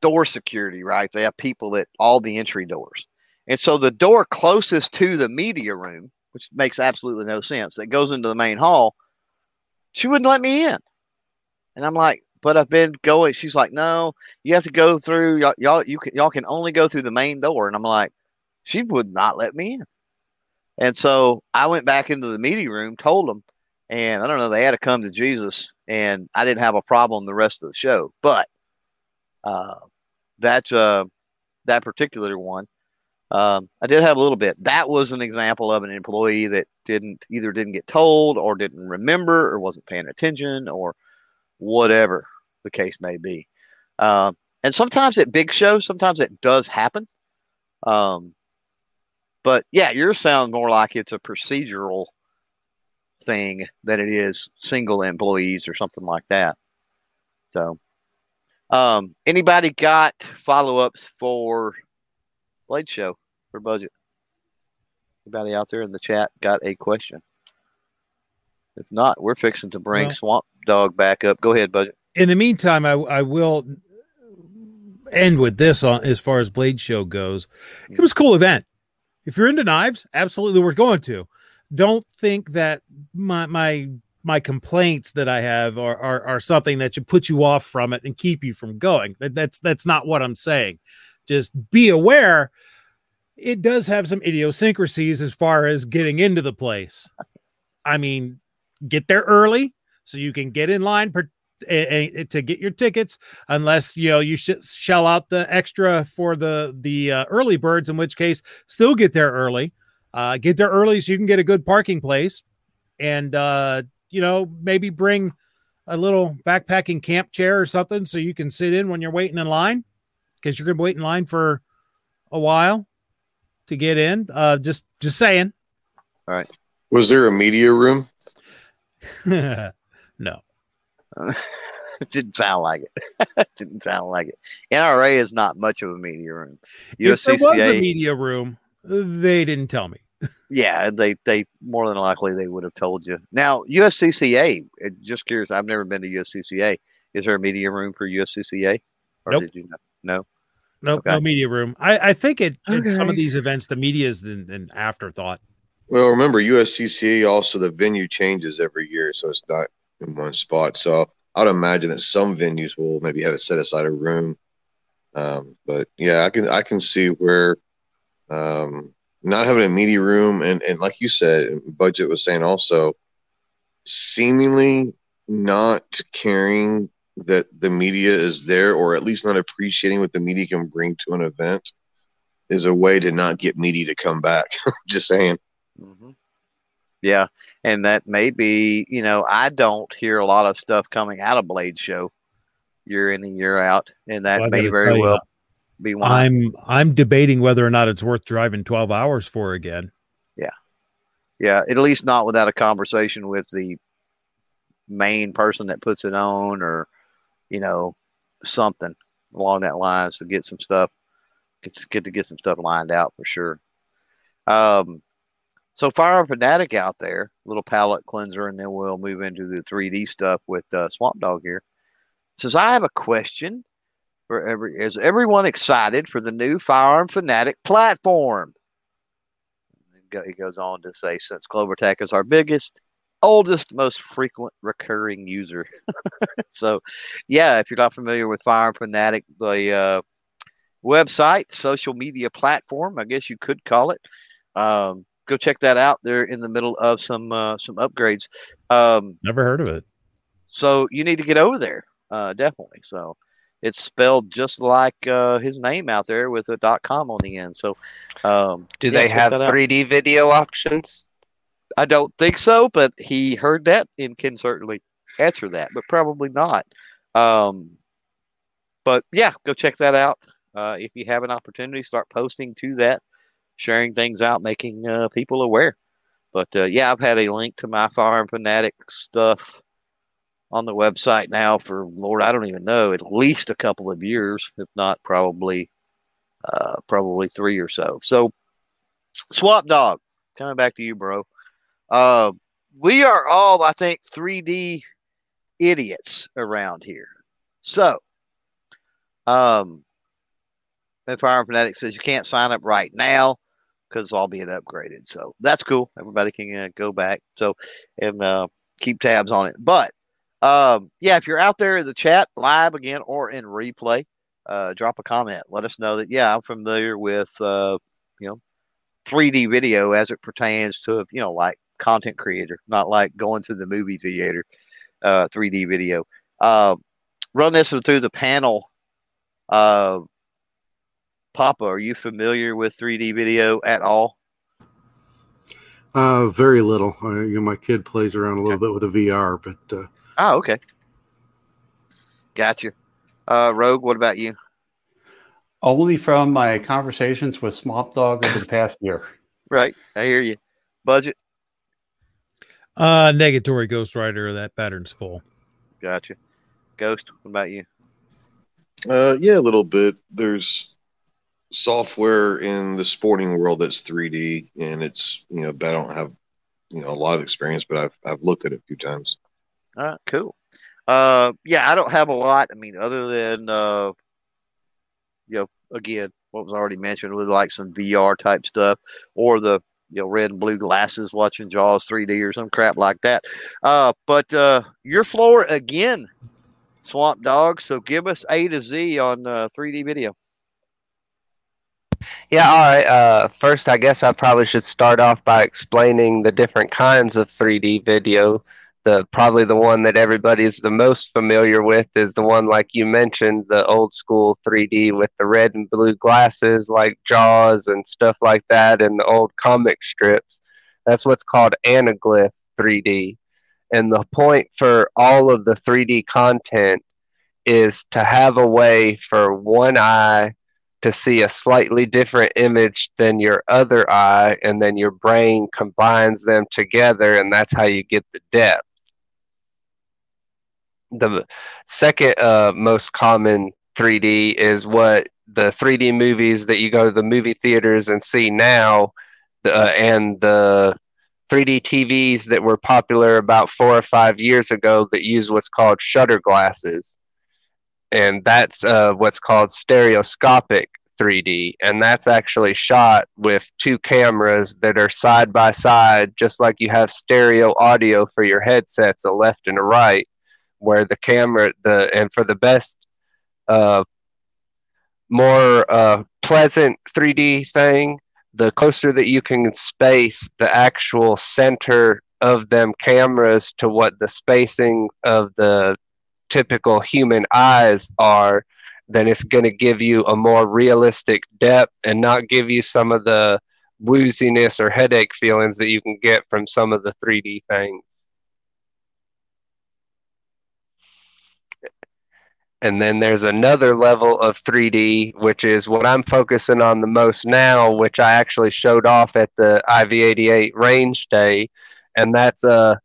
door security, right? They have people at all the entry doors. And so the door closest to the media room, which makes absolutely no sense, that goes into the main hall, she wouldn't let me in. And I'm like, but I've been going. She's like, no, you have to go through y'all. Y'all, you can, y'all can only go through the main door. And I'm like, she would not let me in. And so I went back into the meeting room, told them, and I don't know, they had to come to Jesus, and I didn't have a problem the rest of the show. But uh, that uh, that particular one, um, I did have a little bit. That was an example of an employee that didn't either didn't get told or didn't remember or wasn't paying attention or whatever the case may be. Um, and sometimes at big shows, sometimes it does happen. Um, but yeah, yours sound more like it's a procedural thing than it is single employees or something like that. So, um, anybody got follow ups for Blade Show for budget? Anybody out there in the chat got a question? If not, we're fixing to bring Well- Swamp Dog back up. Go ahead, budget. In the meantime, I, I will end with this on as far as Blade Show goes. It was a cool event. If you're into knives, absolutely worth going to. Don't think that my my my complaints that I have are, are are something that should put you off from it and keep you from going. That, that's that's not what I'm saying. Just be aware it does have some idiosyncrasies as far as getting into the place. I mean, get there early so you can get in line to get your tickets unless you know you should shell out the extra for the the uh, early birds in which case still get there early uh, get there early so you can get a good parking place and uh, you know maybe bring a little backpacking camp chair or something so you can sit in when you're waiting in line because you're gonna wait in line for a while to get in uh, just just saying All right. Was there a media room? no it didn't sound like it. didn't sound like it. NRA is not much of a media room. if there was a media room they didn't tell me yeah, they they more than likely they would have told you. Now USCCA, just curious. I've never been to USCCA. Is there a media room for USCCA? Or Nope. did you know? No. Nope, Okay. no media room. I, I think it in some of these events, the media is an, an afterthought. Well, remember USCCA also the venue changes every year, so it's not in one spot. So I'd imagine that some venues will maybe have a set aside a room. Um, but yeah, I can I can see where um, not having a media room and and like you said, budget was saying also seemingly not caring that the media is there, or at least not appreciating what the media can bring to an event, is a way to not get media to come back. Just saying. hmm Yeah, and that may be, you know, I don't hear a lot of stuff coming out of Blade Show year in and year out, and that Well, may very tell you, well be why. I'm I'm debating whether or not it's worth driving 12 hours for again. Yeah, yeah, at least not without a conversation with the main person that puts it on, or you know, something along that lines to get some stuff. It's good to get some stuff lined out for sure. Um, so Fire Fanatic out there, little palate cleanser, and then we'll move into the 3D stuff with uh, Swamp Dog here. Says I have a question for every. Is everyone excited for the new Firearm Fanatic platform? he goes on to say, since Clover CloverTech is our biggest, oldest, most frequent recurring user. so, yeah, if you're not familiar with Fire Fanatic, the uh, website, social media platform, I guess you could call it. Um, go check that out. They're in the middle of some uh, some upgrades. Um, Never heard of it. so you need to get over there, uh, definitely. So it's spelled just like uh, his name out there with a dot com on the end. So um, Do yeah, they have 3D video options? I don't think so, but he heard that and can certainly answer that, but probably not. Um, but yeah, go check that out. Uh, if you have an opportunity, start posting to that, sharing things out, making uh, people aware. But uh, yeah, I've had a link to my Firearm Fanatic stuff on the website now for Lord, I don't even know, at least a couple of years, if not probably, uh, probably three or so. So, Swamp Dog, coming back to you, bro. Uh, we are all, I think, 3D idiots around here. So, um, and Firearm Fanatic says you can't sign up right now because it's all being upgraded. So that's cool. Everybody can uh, go back. So and uh, keep tabs on it. But um, yeah, if you're out there in the chat live again or in replay, uh, drop a comment. Let us know that yeah, I'm familiar with uh, you know 3D video as it pertains to you know like content creator, not like going to the movie theater. Uh, 3D video. Uh, run this through the panel. Uh, Papa, are you familiar with 3D video at all? Uh, very little. Uh, you know, my kid plays around a little bit with a VR, but uh, Oh, okay. Gotcha. Uh, Rogue, what about you? Only from my conversations with Swamp Dog over the past year. Right, I hear you. Budget, Uh, negatory Ghost Rider. That pattern's full. gotcha. Ghost, what about you? Uh, yeah, a little bit. There's software in the sporting world that's 3D, and it's you know, but I don't have you know a lot of experience, but I've I've looked at it a few times. All right, cool. Uh, yeah, I don't have a lot. I mean, other than uh, you know, again, what was already mentioned with like some VR type stuff, or the you know red and blue glasses watching Jaws 3D or some crap like that. Uh, but uh, your floor again, Swamp Dog. So give us A to Z on uh, 3D video. Yeah, all right. Uh, first, I guess I probably should start off by explaining the different kinds of 3D video. The probably the one that everybody is the most familiar with is the one like you mentioned, the old school 3D with the red and blue glasses, like Jaws and stuff like that, and the old comic strips. That's what's called anaglyph 3D. And the point for all of the 3D content is to have a way for one eye to see a slightly different image than your other eye, and then your brain combines them together, and that's how you get the depth. The second uh, most common 3D is what the 3D movies that you go to the movie theaters and see now, uh, and the 3D TVs that were popular about four or five years ago that use what's called shutter glasses and that's uh, what's called stereoscopic 3D, and that's actually shot with two cameras that are side by side, just like you have stereo audio for your headsets, a left and a right, where the camera the and for the best, uh, more uh, pleasant 3D thing, the closer that you can space the actual center of them cameras to what the spacing of the typical human eyes are, then it's going to give you a more realistic depth and not give you some of the wooziness or headache feelings that you can get from some of the 3D things. And then there's another level of 3D, which is what I'm focusing on the most now, which I actually showed off at the IV88 range day. And that's uh,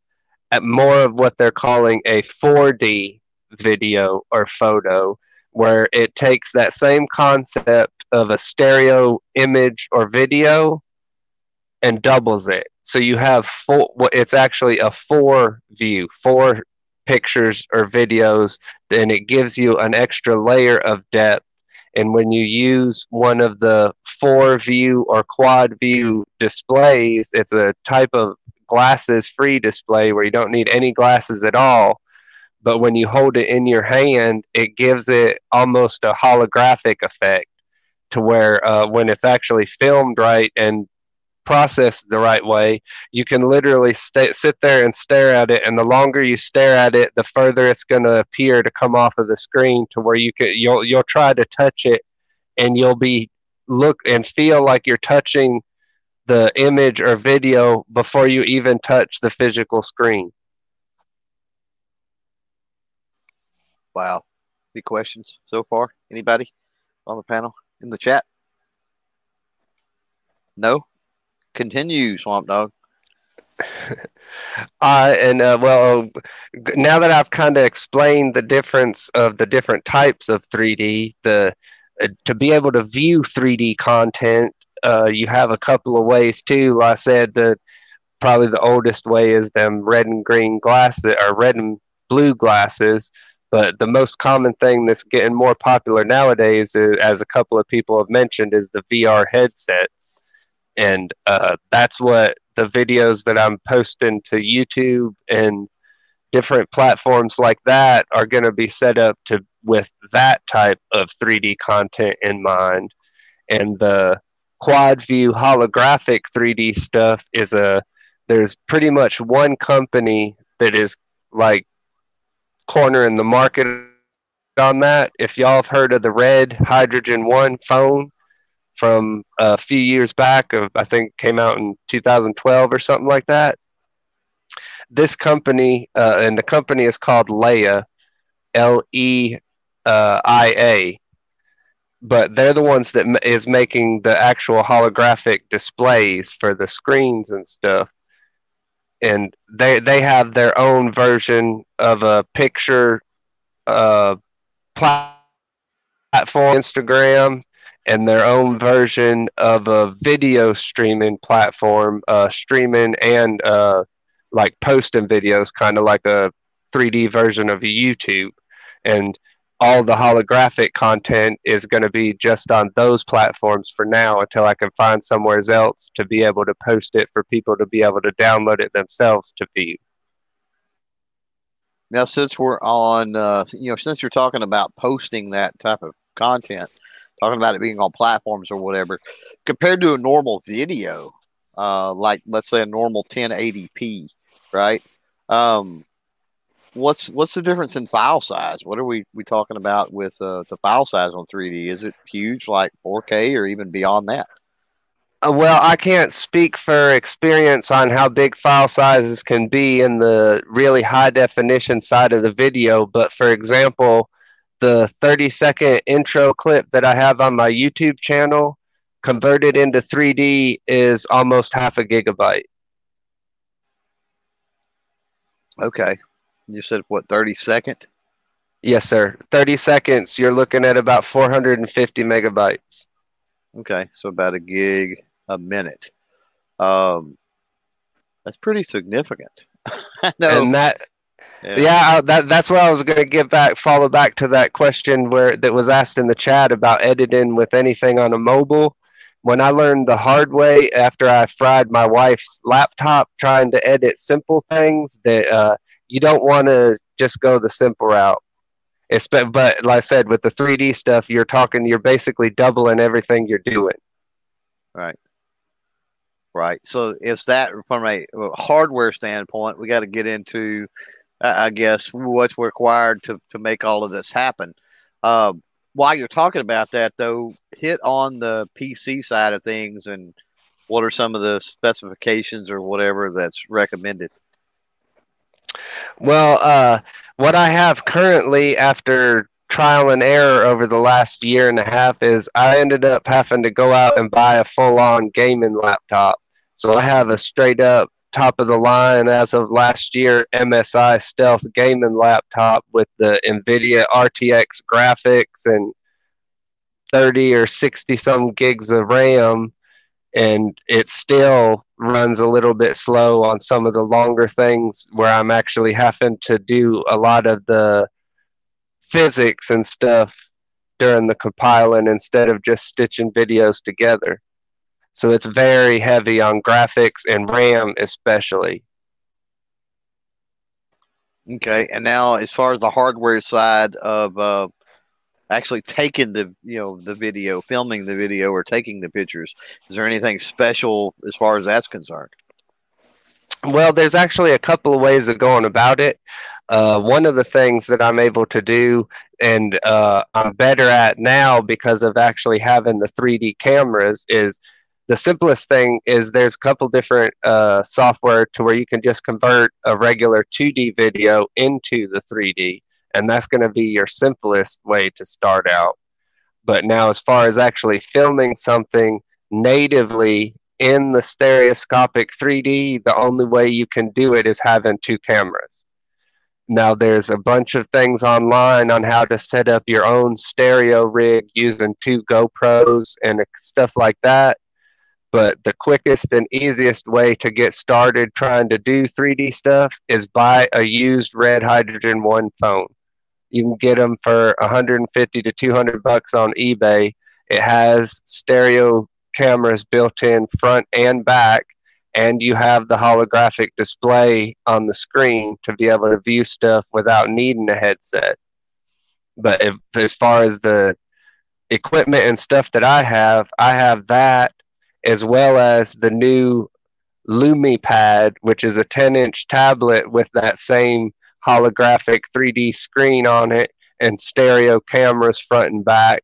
more of what they're calling a 4D video or photo, where it takes that same concept of a stereo image or video and doubles it. So you have four, it's actually a four view, four pictures or videos, then it gives you an extra layer of depth. And when you use one of the four view or quad view displays, it's a type of glasses free display where you don't need any glasses at all. But when you hold it in your hand, it gives it almost a holographic effect to where uh, when it's actually filmed right and processed the right way, you can literally stay, sit there and stare at it. And the longer you stare at it, the further it's going to appear to come off of the screen to where you can you'll you'll try to touch it, and you'll be look and feel like you're touching the image or video before you even touch the physical screen. Wow. Any questions so far? Anybody on the panel in the chat? No? Continue, Swamp Dog. uh, and uh, well, now that I've kind of explained the difference of the different types of 3D, the uh, to be able to view 3D content, uh, you have a couple of ways too. Like I said, the probably the oldest way is them red and green glasses or red and blue glasses. But the most common thing that's getting more popular nowadays, is, as a couple of people have mentioned, is the VR headsets and uh, that's what the videos that I'm posting to YouTube and different platforms like that are going to be set up to with that type of 3D content in mind. And the quad view holographic 3D stuff is a there's pretty much one company that is like cornering the market on that. If y'all have heard of the Red Hydrogen One phone, from a few years back. Of I think came out in 2012 or something like that. This company uh, and the company is called Leia, L E uh, I A, but they're the ones that is making the actual holographic displays for the screens and stuff. And they they have their own version of a picture uh, platform, Instagram, and their own version of a video streaming platform, uh, streaming and uh, like posting videos, kind of like a 3D version of YouTube. And all the holographic content is going to be just on those platforms for now until I can find somewhere else to be able to post it for people to be able to download it themselves to view. Now, since we're on, uh, you know, since you're talking about posting that type of content, talking about it being on platforms or whatever, compared to a normal video, uh, like let's say a normal 1080p, right? Um, what's what's the difference in file size? What are we we talking about with uh, the file size on 3D? Is it huge, like 4K or even beyond that? Uh, well, I can't speak for experience on how big file sizes can be in the really high definition side of the video, but for example, the 30 second intro clip that I have on my YouTube channel converted into 3D is almost half a gigabyte. Okay. You said what, 30 second? Yes, sir. 30 seconds, you're looking at about 450 megabytes. Okay. So about a gig a minute. Um, that's pretty significant. no. And that yeah, yeah that that's what I was going to give back. Follow back to that question where that was asked in the chat about editing with anything on a mobile. When I learned the hard way after I fried my wife's laptop trying to edit simple things, that uh, you don't want to just go the simple route. It's, but, but like I said, with the 3D stuff, you're talking, you're basically doubling everything you're doing. Right. Right. So, if that from a hardware standpoint, we got to get into I I guess what's required to to make all of this happen. Uh, while you're talking about that, though, hit on the PC side of things and what are some of the specifications or whatever that's recommended. Well, uh, what I have currently after trial and error over the last year and a half is I ended up having to go out and buy a full on gaming laptop. So I have a straight up top of the line as of last year MSI Stealth gaming laptop with the NVIDIA RTX graphics and 30 or 60 some gigs of RAM. And it still runs a little bit slow on some of the longer things where I'm actually having to do a lot of the physics and stuff during the compiling instead of just stitching videos together. So it's very heavy on graphics and RAM, especially. Okay, and now as far as the hardware side of uh, actually taking the you know the video, filming the video, or taking the pictures, is there anything special as far as that's concerned? Well, there's actually a couple of ways of going about it. Uh, one of the things that I'm able to do, and uh, I'm better at now because of actually having the 3D cameras, is the simplest thing is there's a couple different uh, software to where you can just convert a regular 2D video into the 3D, and that's going to be your simplest way to start out. But now, as far as actually filming something natively in the stereoscopic 3D, the only way you can do it is having two cameras. Now, there's a bunch of things online on how to set up your own stereo rig using two GoPros and stuff like that. But the quickest and easiest way to get started trying to do 3D stuff is buy a used red hydrogen one phone. You can get them for 150 to 200 bucks on eBay. It has stereo cameras built in front and back, and you have the holographic display on the screen to be able to view stuff without needing a headset. But if, as far as the equipment and stuff that I have, I have that as well as the new Lume Pad, which is a 10 inch tablet with that same holographic 3D screen on it and stereo cameras front and back.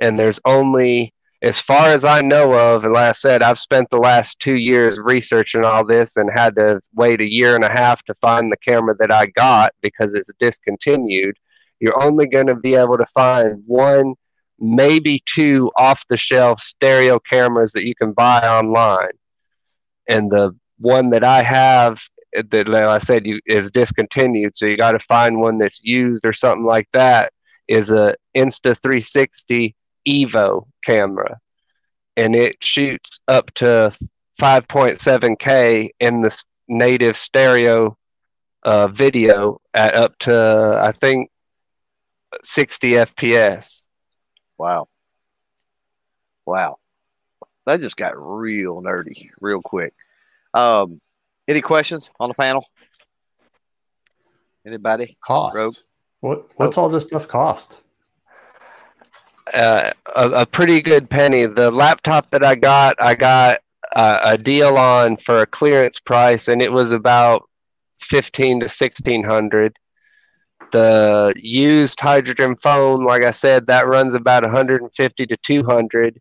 And there's only, as far as I know of, and like I said, I've spent the last two years researching all this and had to wait a year and a half to find the camera that I got because it's discontinued. You're only going to be able to find one maybe two off the shelf stereo cameras that you can buy online. And the one that I have that like I said you, is discontinued, so you got to find one that's used or something like that. Is a Insta 360 Evo camera, and it shoots up to 5.7K in the native stereo uh, video at up to I think 60 FPS. Wow. Wow. That just got real nerdy real quick. Um, any questions on the panel? Anybody? Cost. Rogue? What what's all this stuff cost? uh, a, a pretty good penny. The laptop that I got, I got uh, a deal on for a clearance price, and it was about fifteen to sixteen hundred. The used hydrogen phone, like I said, that runs about 150 to 200.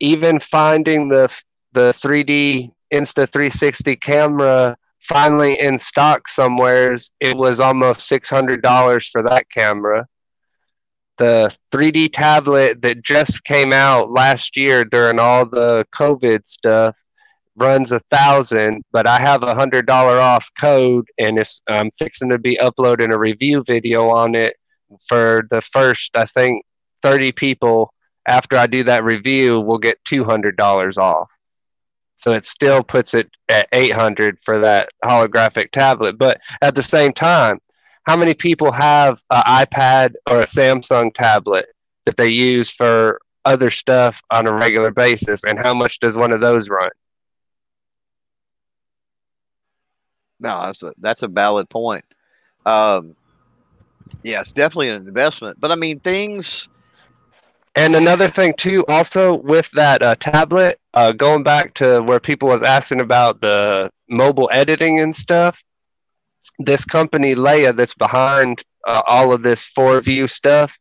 Even finding the the 3D Insta 360 camera finally in stock somewheres, it was almost $600 for that camera the 3D tablet that just came out last year during all the COVID stuff runs a thousand, but I have a hundred dollar off code, and it's I'm fixing to be uploading a review video on it for the first I think 30 people. After I do that review, will get two hundred dollars off. So it still puts it at 800 for that holographic tablet. But at the same time, how many people have an iPad or a Samsung tablet that they use for other stuff on a regular basis, and how much does one of those run? No, that's a that's a valid point. Um, yeah, it's definitely an investment, but I mean things. And another thing too, also with that uh, tablet, uh, going back to where people was asking about the mobile editing and stuff, this company Leia that's behind uh, all of this for view stuff,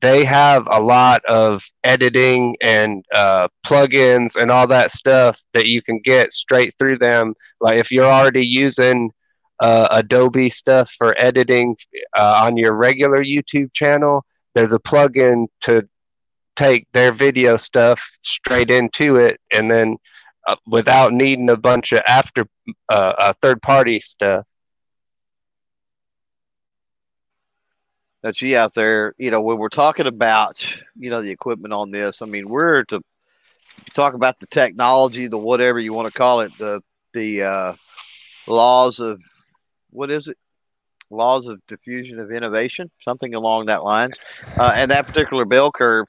they have a lot of editing and uh, plugins and all that stuff that you can get straight through them. Like if you're already using uh, Adobe stuff four editing uh, on your regular YouTube channel, there's a plugin to take their video stuff straight into it, and then uh, without needing a bunch of after uh, third party stuff. Now, gee, out there, you know, when we're talking about, you know, the equipment on this, I mean, we're to talk about the technology, the whatever you want to call it, the the uh, laws of what is it? Laws of diffusion of innovation, something along that lines. Uh, and that particular bell curve,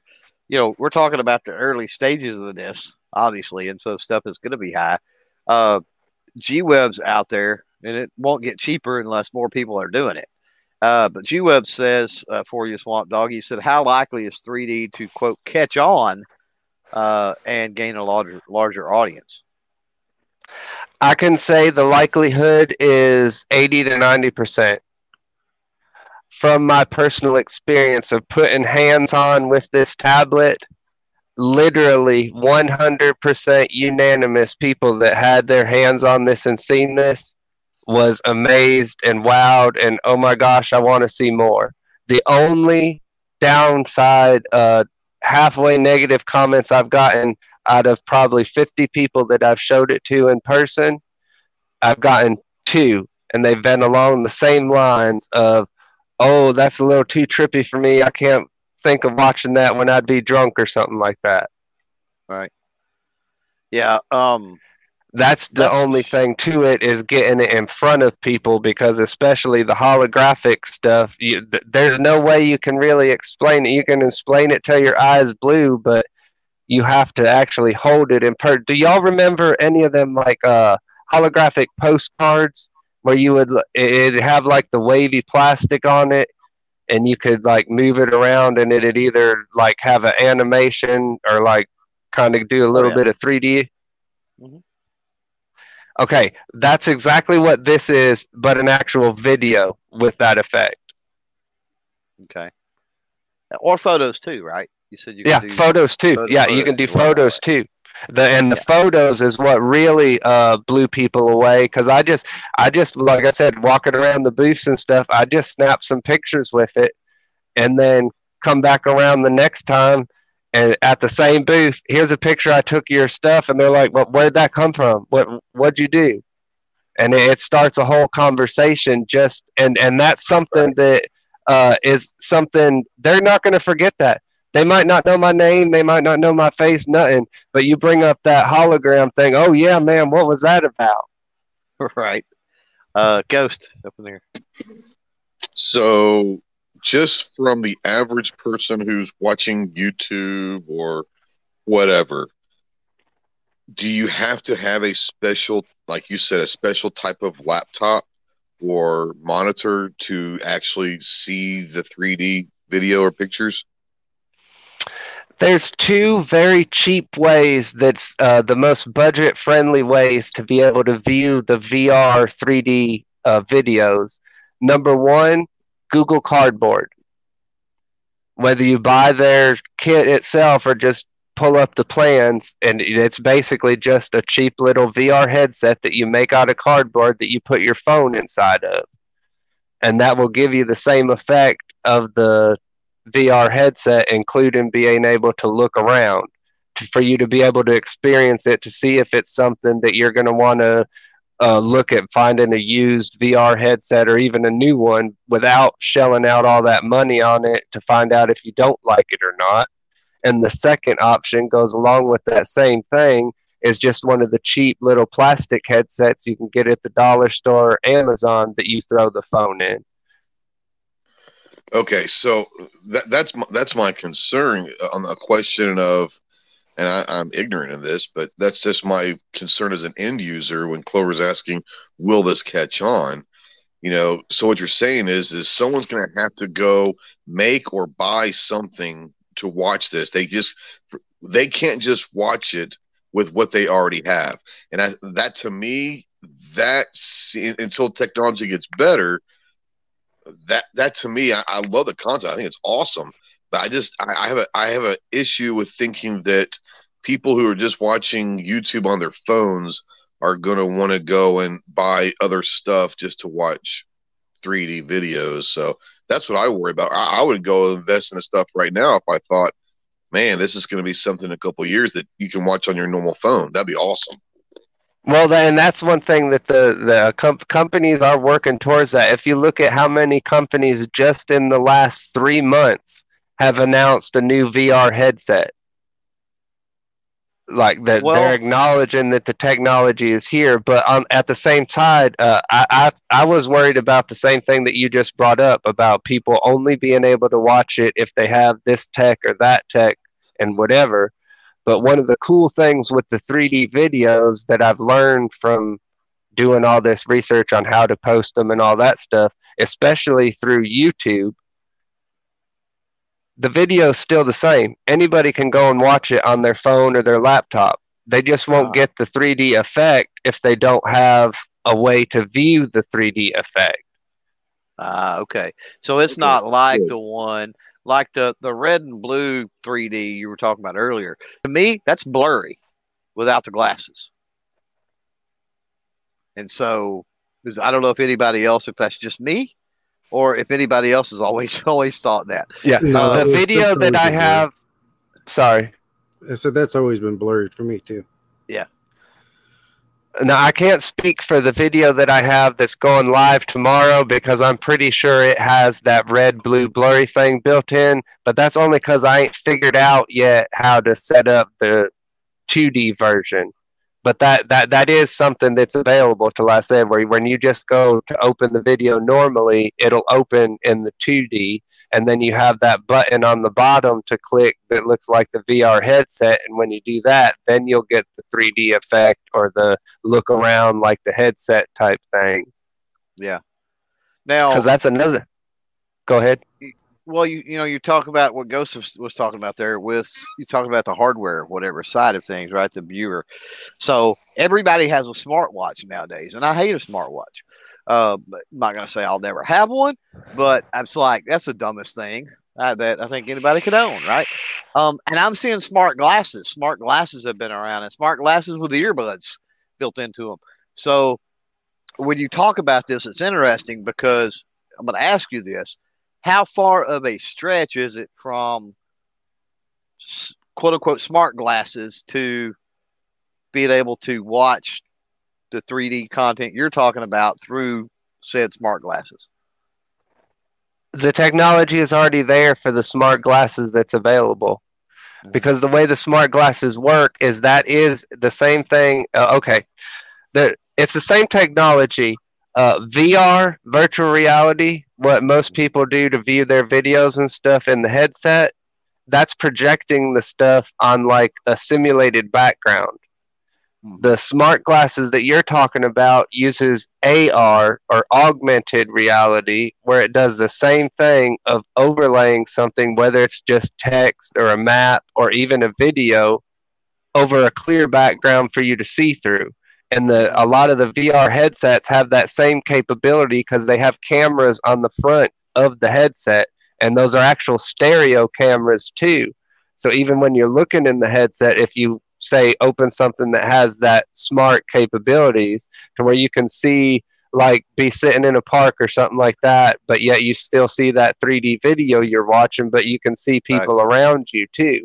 you know, we're talking about the early stages of this, obviously, and so stuff is going to be high. Uh, G Web's out there, and it won't get cheaper unless more people are doing it. Uh, but G Web says uh, for you, Swamp Dog, he said, How likely is 3D to quote catch on uh, and gain a larger larger audience? I can say the likelihood is 80 to 90%. From my personal experience of putting hands on with this tablet, literally 100% unanimous people that had their hands on this and seen this was amazed and wowed and oh my gosh, I want to see more. The only downside, uh, halfway negative comments I've gotten out of probably 50 people that I've showed it to in person, I've gotten two, and they've been along the same lines of, oh, that's a little too trippy for me. I can't think of watching that when I'd be drunk or something like that. Right. Yeah. Um, that's the That's, only thing to it is getting it in front of people because especially the holographic stuff you, there's no way you can really explain it you can explain it till your eyes blue but you have to actually hold it in per do y'all remember any of them like uh holographic postcards where you would it have like the wavy plastic on it and you could like move it around and it'd either like have an animation or like kind of do a little oh, yeah. bit of 3d mm-hmm. Okay, that's exactly what this is, but an actual video with that effect. Okay. Or photos too, right? You said you yeah, photos too. Photos, yeah, you can do photos too. The and the yeah. photos is what really uh, blew people away because I just I just like I said walking around the booths and stuff. I just snapped some pictures with it, and then come back around the next time and at the same booth, here's a picture I took your stuff, and they're like, "Well, where'd that come from? What what'd you do?" And it starts a whole conversation. Just and and that's something that uh, is something they're not going to forget. That they might not know my name, they might not know my face, nothing. But you bring up that hologram thing. Oh yeah, man, what was that about? Right. Uh, Ghost up in there. So just from the average person who's watching YouTube or whatever, do you have to have a special, like you said, a special type of laptop or monitor to actually see the 3D video or pictures? There's two very cheap ways that's uh, the most budget friendly ways to be able to view the VR 3D uh, videos. Number one, Google Cardboard. Whether you buy their kit itself or just pull up the plans, and it's basically just a cheap little VR headset that you make out of cardboard that you put your phone inside of. And that will give you the same effect of the VR headset, including being able to look around to, for you to be able to experience it to see if it's something that you're going to want to uh, look at finding a used VR headset or even a new one without shelling out all that money on it to find out if you don't like it or not. And the second option goes along with that same thing is just one of the cheap little plastic headsets you can get at the dollar store or Amazon that you throw the phone in. Okay, so that, that's my, that's my concern on the question of and I, am ignorant of this, but that's just my concern as an end user when Clover's asking, will this catch on? You know, so what you're saying is, is someone's going to have to go make or buy something to watch this. They just, they can't just watch it with what they already have. And I, that to me, that's until technology gets better. That that to me, I, I love the concept. I think it's awesome. But I just I, I have a I have an issue with thinking that people who are just watching YouTube on their phones are going to want to go and buy other stuff just to watch 3D videos. So that's what I worry about. I, I would go invest in the stuff right now if I thought, man, this is going to be something in a couple years that you can watch on your normal phone. That'd be awesome. Well, then that's one thing that the the com- companies are working towards. That if you look at how many companies just in the last three months have announced a new VR headset, like that Well- they're acknowledging that the technology is here, but on, at the same time, uh, I, I I was worried about the same thing that you just brought up about people only being able to watch it if they have this tech or that tech and whatever. But one of the cool things with the 3D videos that I've learned from doing all this research on how to post them and all that stuff, especially through YouTube, the video is still the same. Anybody can go and watch it on their phone or their laptop. They just won't Ah. get the 3D effect if they don't have a way to view the 3D effect. Ah, okay. So it's not like the one like the the red and blue 3D you were talking about earlier. To me, that's blurry without the glasses. And so I don't know if anybody else, if that's just me, or if anybody else has always always thought that. Yeah. No, Uh, the video that I been have, sorry. I said that's always been blurred for me too. Now I can't speak for the video that I have that's going live tomorrow because I'm pretty sure it has that red blue blurry thing built in, but that's only because I ain't figured out yet how to set up the 2D version. But that, that that is something that's available to I said where when you just go to open the video normally, it'll open in the 2D and then you have that button on the bottom to click that looks like the VR headset and when you do that, then you'll get the 3D effect or the look around like the headset type thing. Yeah. Now, Because that's another. Go ahead. well, you you know, you talk about what Ghost was, was talking about there with you talking about the hardware, whatever side of things, right? The viewer. So everybody has a smartwatch nowadays, and I hate a smartwatch. Uh, I'm not gonna say I'll never have one, but I'm like that's the dumbest thing uh, that I think anybody could own, right? Um, and I'm seeing smart glasses. Smart glasses have been around, and smart glasses with earbuds built into them. So when you talk about this, it's interesting because I'm going to ask you this: How far of a stretch is it from "quote unquote" smart glasses to being able to watch the 3D content you're talking about through said smart glasses? The technology is already there for the smart glasses that's available. Mhm. Because the way the smart glasses work is that is the same thing. Uh, okay. The, it's the same technology. Uh, VR, virtual reality, what most people do to view their videos and stuff in the headset, that's projecting the stuff on like a simulated background. The smart glasses that you're talking about uses AR or augmented reality, where it does the same thing of overlaying something, whether it's just text or a map or even a video, over a clear background for you to see through. And the a lot of the VR headsets have that same capability because they have cameras on the front of the headset, and those are actual stereo cameras too. So even when you're looking in the headset, if you say open something that has that smart capabilities to where you can see like be sitting in a park or something like that, but yet you still see that 3D video you're watching, but you can see people around you too.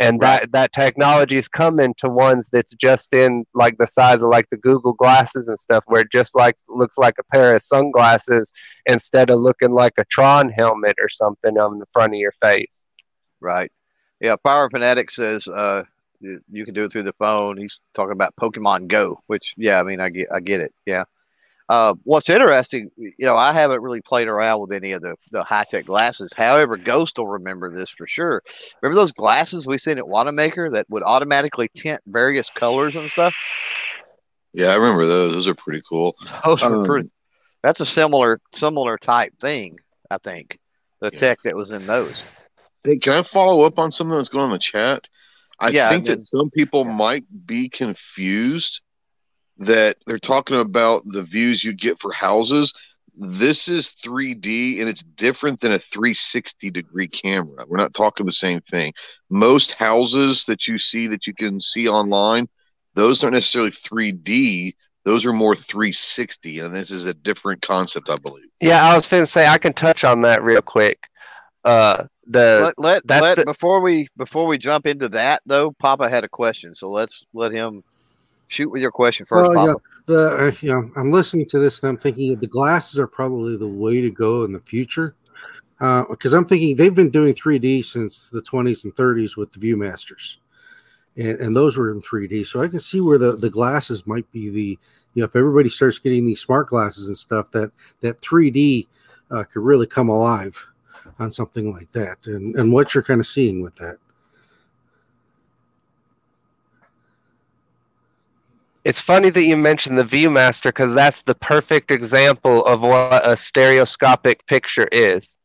And that, that technology is coming to ones that's just in like the size of like the Google glasses and stuff, where it just like looks like a pair of sunglasses instead of looking like a Tron helmet or something on the front of your face. Right. Yeah. Power Fanatic says uh, you can do it through the phone. He's talking about Pokemon Go, which yeah, I mean I get I get it. Yeah. Uh, what's interesting, you know, I haven't really played around with any of the, the high tech glasses. However, Ghost will remember this for sure. Remember those glasses we seen at Wanenmacher that would automatically tint various colors and stuff? Yeah, I remember those. Those are pretty cool. Those are Um, pretty. That's a similar similar type thing, I think. The Yeah. tech that was in those. Hey, can I follow up on something that's going on in the chat? I Yeah, think and that some people yeah. might be confused that they're talking about the views you get for houses. This is 3D and it's different than a 360 degree camera. We're not talking the same thing. Most houses that you see that you can see online, those aren't necessarily 3D. Those are more 360, and this is a different concept, I believe. Yeah, I was going to say I can touch on that real quick. Uh, the let let, that's let the- before we before we jump into that though, Papa had a question, so let's let him shoot with your question first, Well, yeah. The uh, you know, I'm listening to this and I'm thinking the glasses are probably the way to go in the future. Because I'm thinking they've been doing 3D since the 20s and 30s with the ViewMasters, and, and those were in 3D. So I can see where the, the glasses might be the you know if everybody starts getting these smart glasses and stuff that that 3D uh, could really come alive on something like that. And and what you're kind of seeing with that. It's funny that you mentioned the ViewMaster because that's the perfect example of what a stereoscopic picture is.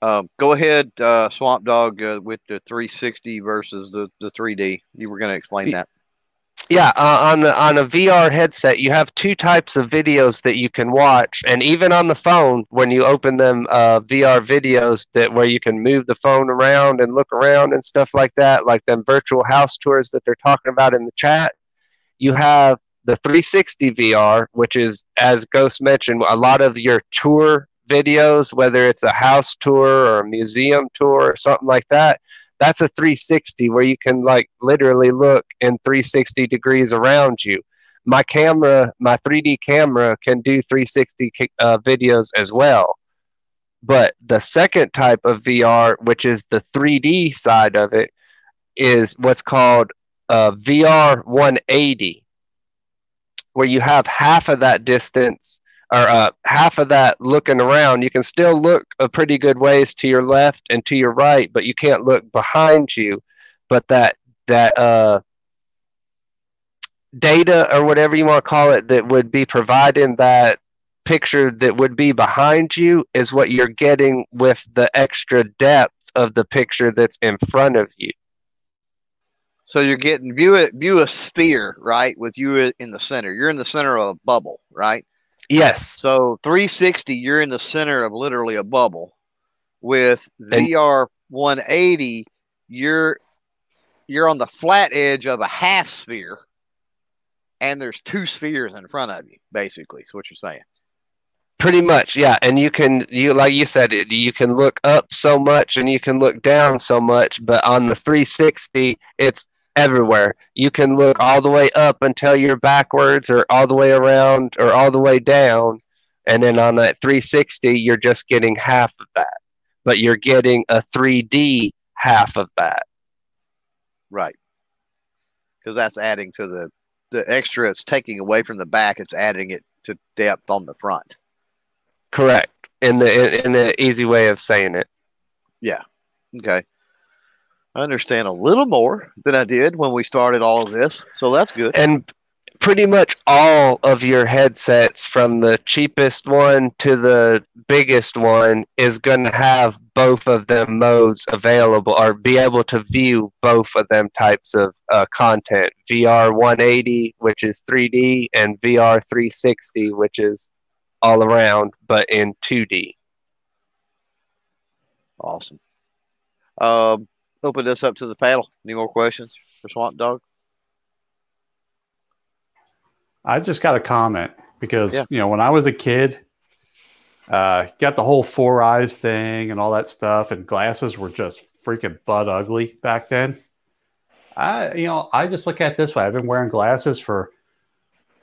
Um, go ahead, uh, Swamp Dog, uh, with the 360 versus the, the 3D. You were going to explain that. Yeah, uh, on the on a VR headset, you have two types of videos that you can watch, and even on the phone, when you open them uh, VR videos, that where you can move the phone around and look around and stuff like that, like them virtual house tours that they're talking about in the chat. You have the 360 VR, which is, as Ghost mentioned, a lot of your tour videos, whether it's a house tour or a museum tour or something like that that's a 360 where you can like literally look in 360 degrees around you. My camera my 3d camera can do 360 uh, videos as well. But the second type of vr which is the 3d side of it is what's called uh, vr 180 where you have half of that distance or uh, half of that looking around, you can still look a pretty good ways to your left and to your right, but you can't look behind you. But that that uh, data or whatever you want to call it that would be providing that picture that would be behind you is what you're getting with the extra depth of the picture that's in front of you. So you're getting view it view a sphere, right, with you in the center. You're in the center of a bubble, right? Yes. So 360, you're in the center of literally a bubble. With And- VR 180, you're you're on the flat edge of a half sphere, and there's two spheres in front of you. Basically, is what you're saying. Pretty much, yeah. And you can you like you said you can look up so much and you can look down so much, but on the 360, it's everywhere. You can look all the way up until you're backwards or all the way around or all the way down. And then on that 360, you're just getting half of that. But you're getting a 3D half of that. Right. Because that's adding to the the extra. It's taking away from the back. It's adding it to depth on the front. Correct. In the in, in the easy way of saying it. Yeah. Okay. I understand a little more than I did when we started all of this, so that's good. and pretty much all of your headsets from the cheapest one to the biggest one is going to have both of them modes available or be able to view both of them types of uh, content vr 180 which is 3d and vr 360 which is all around but in 2d Awesome. Um, open this up to the panel. Any more questions for Swamp Dog? I just got a comment because Yeah. you know when I was a kid, uh, got the whole four eyes thing and all that stuff, and glasses were just freaking butt ugly back then. I you know I just look at it this way. I've been wearing glasses for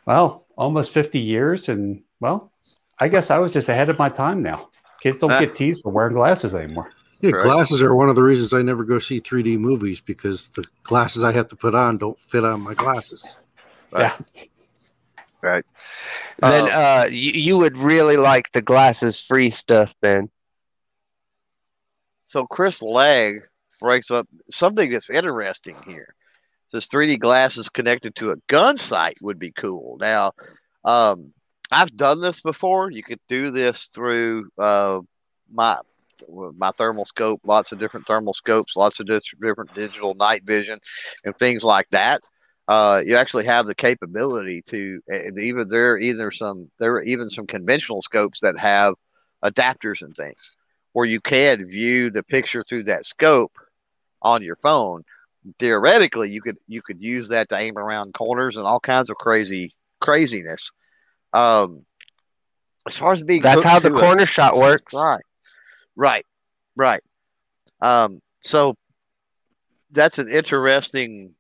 well almost fifty years, and well, I guess I was just ahead of my time now. Kids don't get teased for wearing glasses anymore. Yeah, Correct. glasses are one of the reasons I never go see 3D movies because the glasses I have to put on don't fit on my glasses. Right. Yeah. Right. then Um, uh, you, you would really like the glasses free stuff ben So Chris Legg breaks up something that's interesting here. Says 3D glasses connected to a gun sight would be cool. Now, um, I've done this before. You could do this through uh, my my thermal scope, lots of different thermal scopes, lots of different digital night vision, and things like that. uh, you actually have the capability to and even there are either some there are even some conventional scopes that have adapters and things where you can view the picture through that scope on your phone theoretically you could you could use that to aim around corners and all kinds of crazy craziness um as far as being That's how the corner shot works. right right right. Um so that's an interesting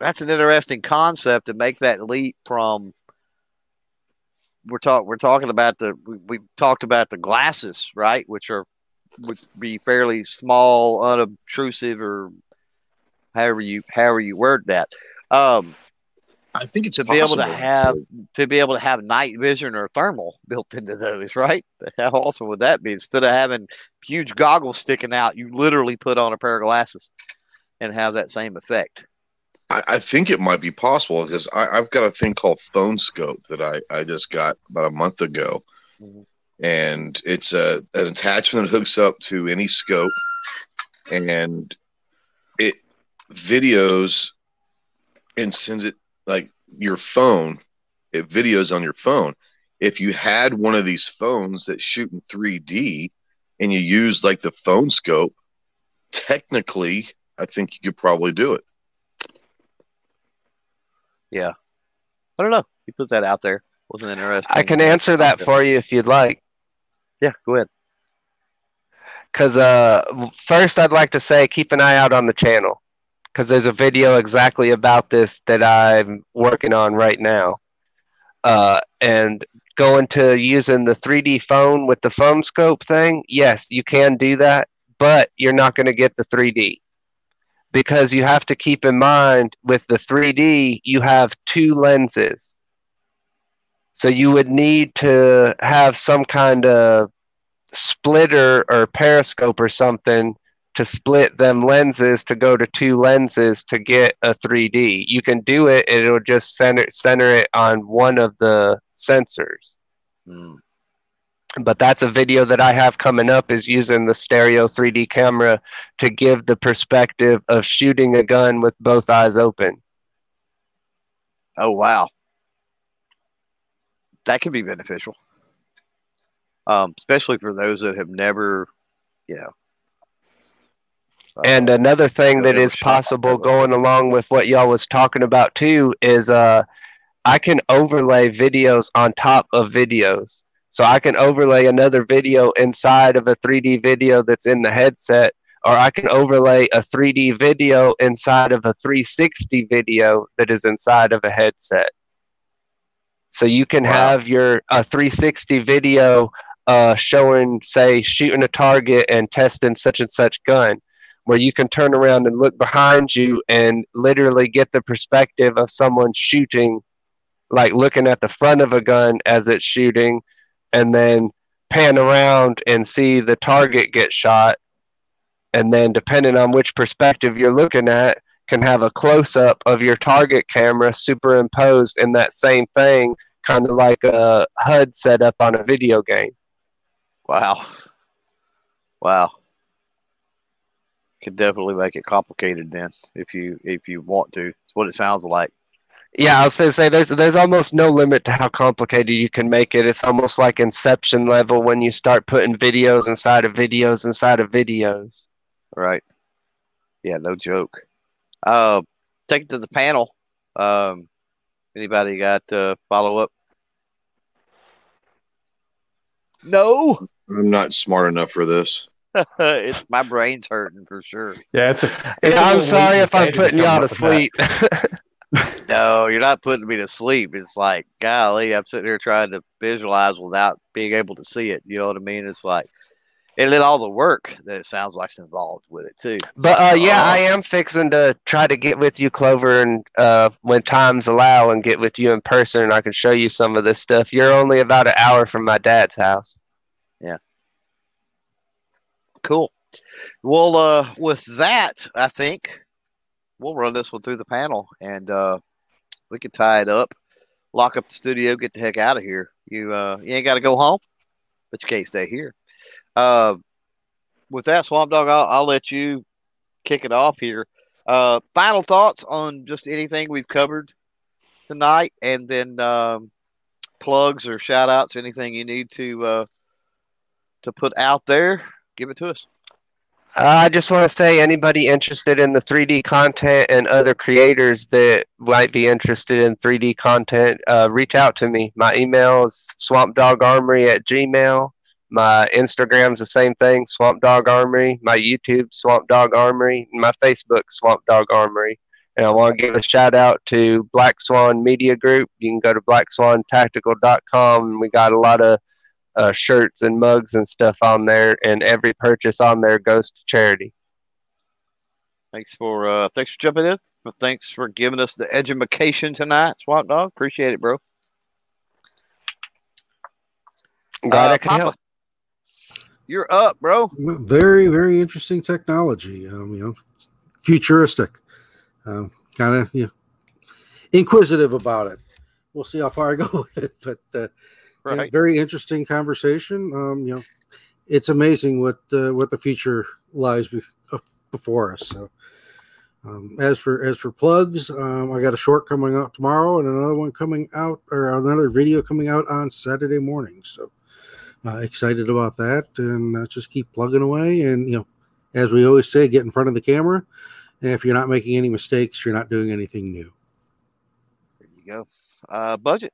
that's an interesting concept to make that leap from we're talk we're talking about the we, we talked about the glasses right? Which are would be fairly small unobtrusive or however you however you word that. Um I think it's to be able to have to be able to have night vision or thermal built into those right? How awesome would that be? Instead of having huge goggles sticking out you literally put on a pair of glasses and have that same effect. I, I think it might be possible because I've got a thing called Phone Skope that I, I just got about a month ago. Mhm. And it's a, an attachment that hooks up to any scope. And it videos and sends it like your phone. It videos on your phone. If you had one of these phones that shoot in 3D and you use like the phone scope, technically, I think you could probably do it. Yeah. I don't know. You put that out there. Wasn't interesting. I can answer that for you if you'd like. Yeah, go ahead. Because uh, first, I'd like to say keep an eye out on the channel because there's a video exactly about this that I'm working on right now. Uh, and going to using the 3D phone with the phone scope thing, yes, you can do that, but you're not going to get the 3D because you have to keep in mind with the 3D, you have two lenses. So you would need to have some kind of splitter or periscope or something to split them lenses to go to two lenses to get a 3D. You can do it, it'll just center center it on one of the sensors. Mm. But that's a video that I have coming up is using the stereo 3D camera to give the perspective of shooting a gun with both eyes open. Oh wow, that could be beneficial, um, especially for those that have never, you know. And another thing that is possible going along with what y'all was talking about too is uh I can overlay videos on top of videos. So I can overlay another video inside of a 3D video that's in the headset or I can overlay a 3D video inside of a 360 video that is inside of a headset. So you can Wow. have your a 360 video uh, showing, say, shooting a target and testing such and such gun, where you can turn around and look behind you and literally get the perspective of someone shooting, like looking at the front of a gun as it's shooting, and then pan around and see the target get shot. And then, depending on which perspective you're looking at, can have a close up of your target camera superimposed in that same thing, kind of like a HUD setup on a video game. Wow. Wow. Could definitely make it complicated then if you if you want to. It's what it sounds like. Yeah, I was going to say there's there's almost no limit to how complicated you can make it. It's almost like Inception level when you start putting videos inside of videos inside of videos. Right. Yeah, no joke. Uh take it to the panel. Um anybody got uh follow up? No. I'm not smart enough for this. It's my brain's hurting for sure. Yeah, it's a. it's Yeah, I'm little sorry if I'm in the day putting y'all up to sleep. No, you're not putting me to sleep. It's like, golly, I'm sitting here trying to visualize without being able to see it. You know what I mean? It's like, and then all the work that it sounds like like's involved with it too. But uh, yeah, Oh. I am fixing to try to get with you, Clover, and uh, when times allow, and get with you in person, and I can show you some of this stuff. You're only about an hour from my dad's house. Cool. Well, uh, with that, I think we'll run this one through the panel and uh, we can tie it up, lock up the studio, get the heck out of here. You uh, you ain't got to go home, but you can't stay here. Uh, with that, Swamp Dog, I'll, I'll let you kick it off here. Uh, final thoughts on just anything we've covered tonight, and then um, plugs or shout outs, anything you need to uh, to put out there, give it to us. I just want to say anybody interested in the 3D content and other creators that might be interested in 3D content, uh, reach out to me. My email is swampdogarmory at gmail. My Instagram's the same thing, Swamp Dog Armory. My YouTube, Swamp Dog Armory. My Facebook, Swamp Dog Armory. And I want to give a shout out to Black Swan Media Group. You can go to blackswantactical.com. We got a lot of uh, shirts and mugs and stuff on there, and every purchase on there goes to charity. Thanks for uh, thanks for jumping in. Well, thanks for giving us the education tonight, Swamp Dog. Appreciate it, bro. Glad Uh, I can Papa, help. you're up, bro. Very, very interesting technology. Um, you know, futuristic. Um, kind of you know, inquisitive about it. We'll see how far I go with it, but uh, Right. very interesting conversation. Um, you know, it's amazing what uh, what the future lies be- uh, before us. So, um, as for as for plugs, um, I got a short coming out tomorrow, and another one coming out, or another video coming out on Saturday morning. So, uh, excited about that, and uh, just keep plugging away. And you know, as we always say, get in front of the camera. And if you're not making any mistakes, you're not doing anything new. There you go. Uh, budget.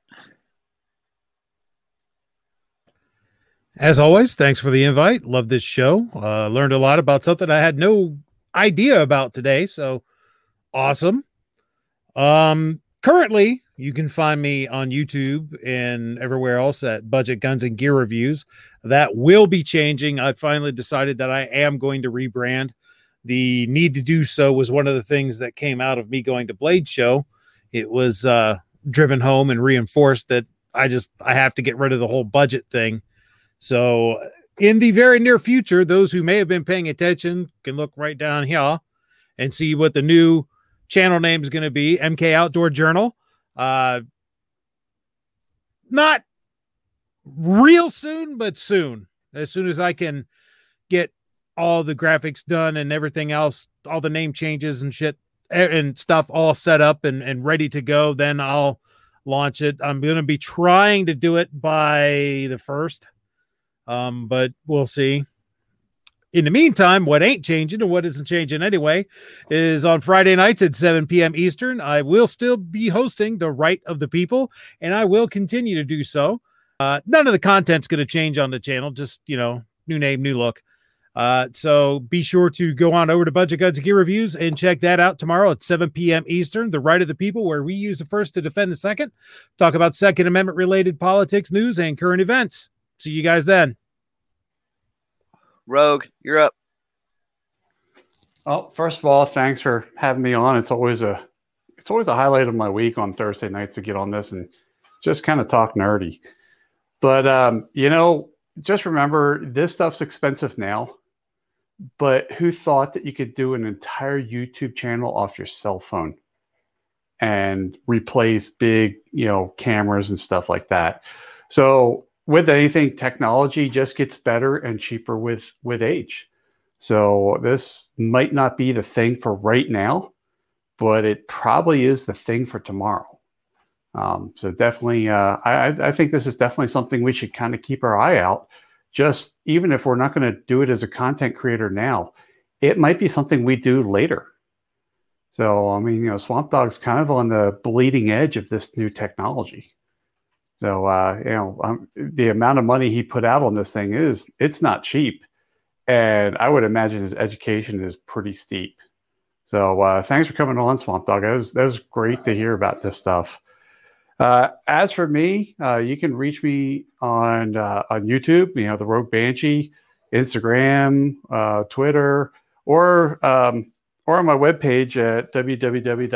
As always, thanks for the invite. Love this show. Uh, learned a lot about something I had no idea about today. So awesome. Um, currently, you can find me on YouTube and everywhere else at Budget Guns and Gear Reviews. That will be changing. I finally decided that I am going to rebrand. The need to do so was one of the things that came out of me going to Blade Show. It was uh, driven home and reinforced that I just I have to get rid of the whole budget thing. So, in the very near future, those who may have been paying attention can look right down here and see what the new channel name is going to be MK Outdoor Journal. Uh, not real soon, but soon. As soon as I can get all the graphics done and everything else, all the name changes and shit eh, and stuff all set up and, and ready to go, then I'll launch it. I'm going to be trying to do it by the first um, but we'll see. In the meantime, what ain't changing and what isn't changing anyway is on Friday nights at 7 p.m. Eastern. I will still be hosting The Right of the People, and I will continue to do so. Uh, none of the content's going to change on the channel, just, you know, new name, new look. Uh, so be sure to go on over to Budget Guns Gear Reviews and check that out tomorrow at 7 p.m. Eastern. The Right of the People, where we use the first to defend the second, talk about Second Amendment related politics, news, and current events. See you guys then. Rogue, you're up. Well, first of all, thanks for having me on. It's always a it's always a highlight of my week on Thursday nights to get on this and just kind of talk nerdy. But um, you know, just remember this stuff's expensive now. But who thought that you could do an entire YouTube channel off your cell phone and replace big, you know, cameras and stuff like that? So with anything, technology just gets better and cheaper with with age. So this might not be the thing for right now, but it probably is the thing for tomorrow. Um, so definitely, uh, I, I think this is definitely something we should kind of keep our eye out. Just even if we're not going to do it as a content creator now, it might be something we do later. So I mean, you know, Swamp Dog's kind of on the bleeding edge of this new technology. So uh, you know, um, the amount of money he put out on this thing is it's not cheap and I would imagine his education is pretty steep. So uh, thanks for coming on, Swamp Dog. That was that was great to hear about this stuff. Uh, as for me, uh, you can reach me on uh, on YouTube. You know, the Rogue Banshee, Instagram, uh, Twitter, or um, or on my webpage at www.trb.fyi.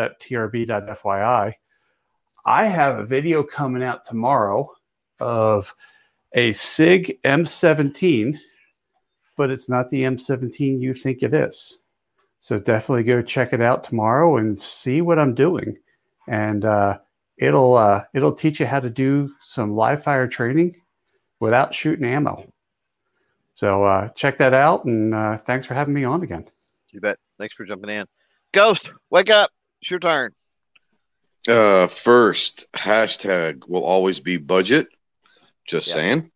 I have a video coming out tomorrow of a SIG M17 but it's not the M17 you think it is. So definitely go check it out tomorrow and see what I'm doing, and uh, it'll uh, it'll teach you how to do some live fire training without shooting ammo. So uh, check that out, and uh, thanks for having me on again. You bet. Thanks for jumping in. Ghost, wake up. It's your turn. Uh, first, hashtag will always be budget. Just Yep. saying.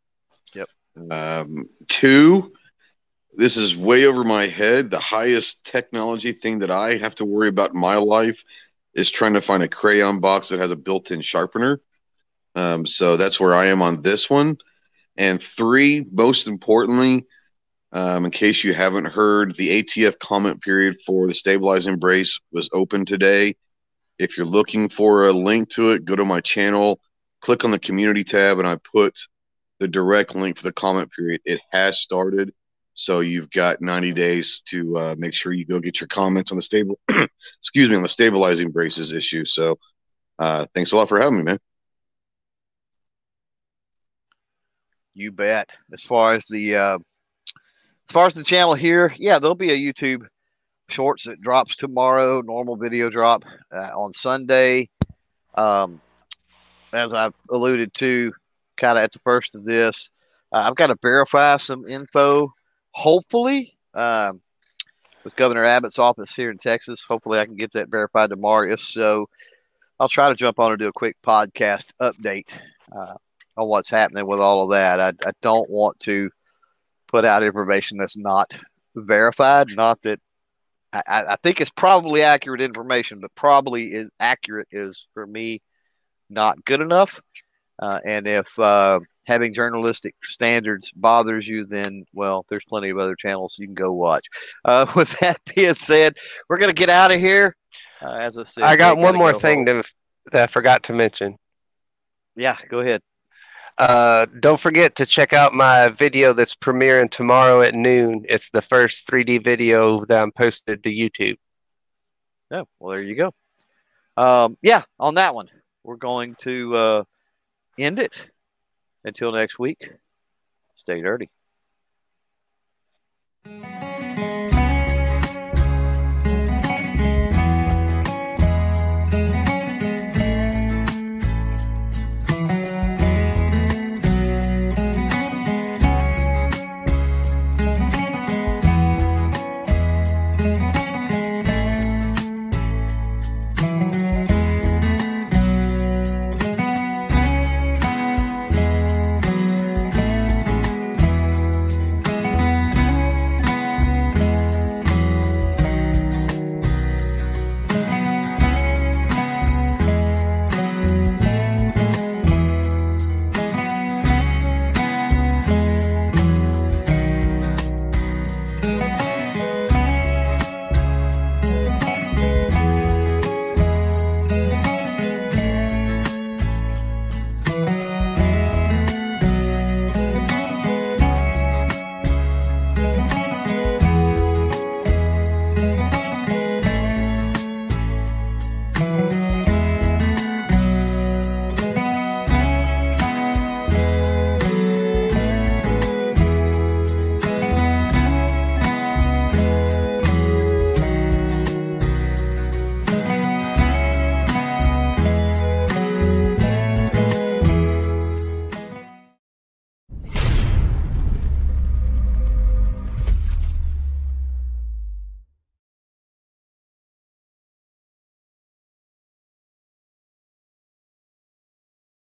Yep. Um, two, this is way over my head. The highest technology thing that I have to worry about in my life is trying to find a crayon box that has a built-in sharpener. Um, so that's where I am on this one. And three, most importantly, um, in case you haven't heard, the ATF comment period for the stabilizing brace was open today. If you're looking for a link to it, go to my channel, click on the community tab, and I put the direct link for the comment period. It has started, so you've got 90 days to uh, make sure you go get your comments on the stable, excuse me, on the stabilizing braces issue. So, uh, thanks a lot for having me, man. You bet. As far as the uh, as far as the channel here, yeah, there'll be a YouTube shorts that drops tomorrow. Normal video drop uh, on Sunday. Um, as I've alluded to, kind of at the first of this, uh, I've got to verify some info. Hopefully, um, with Governor Abbott's office here in Texas, hopefully I can get that verified tomorrow. If so, I'll try to jump on and do a quick podcast update. Uh, on what's happening with all of that. I, I don't want to put out information that's not verified. Not that I, I think it's probably accurate information, but probably is accurate is for me not good enough. Uh, and if uh, having journalistic standards bothers you, then well, there's plenty of other channels you can go watch. Uh, with that being said, we're gonna get out of here. Uh, as I said, I got one more go thing to, that I forgot to mention. Yeah, go ahead. Uh, don't forget to check out my video that's premiering tomorrow at noon. It's the first 3D video that I'm posted to YouTube. Yeah, well, there you go. Um, yeah, on that one, we're going to uh, end it. Until next week, stay dirty.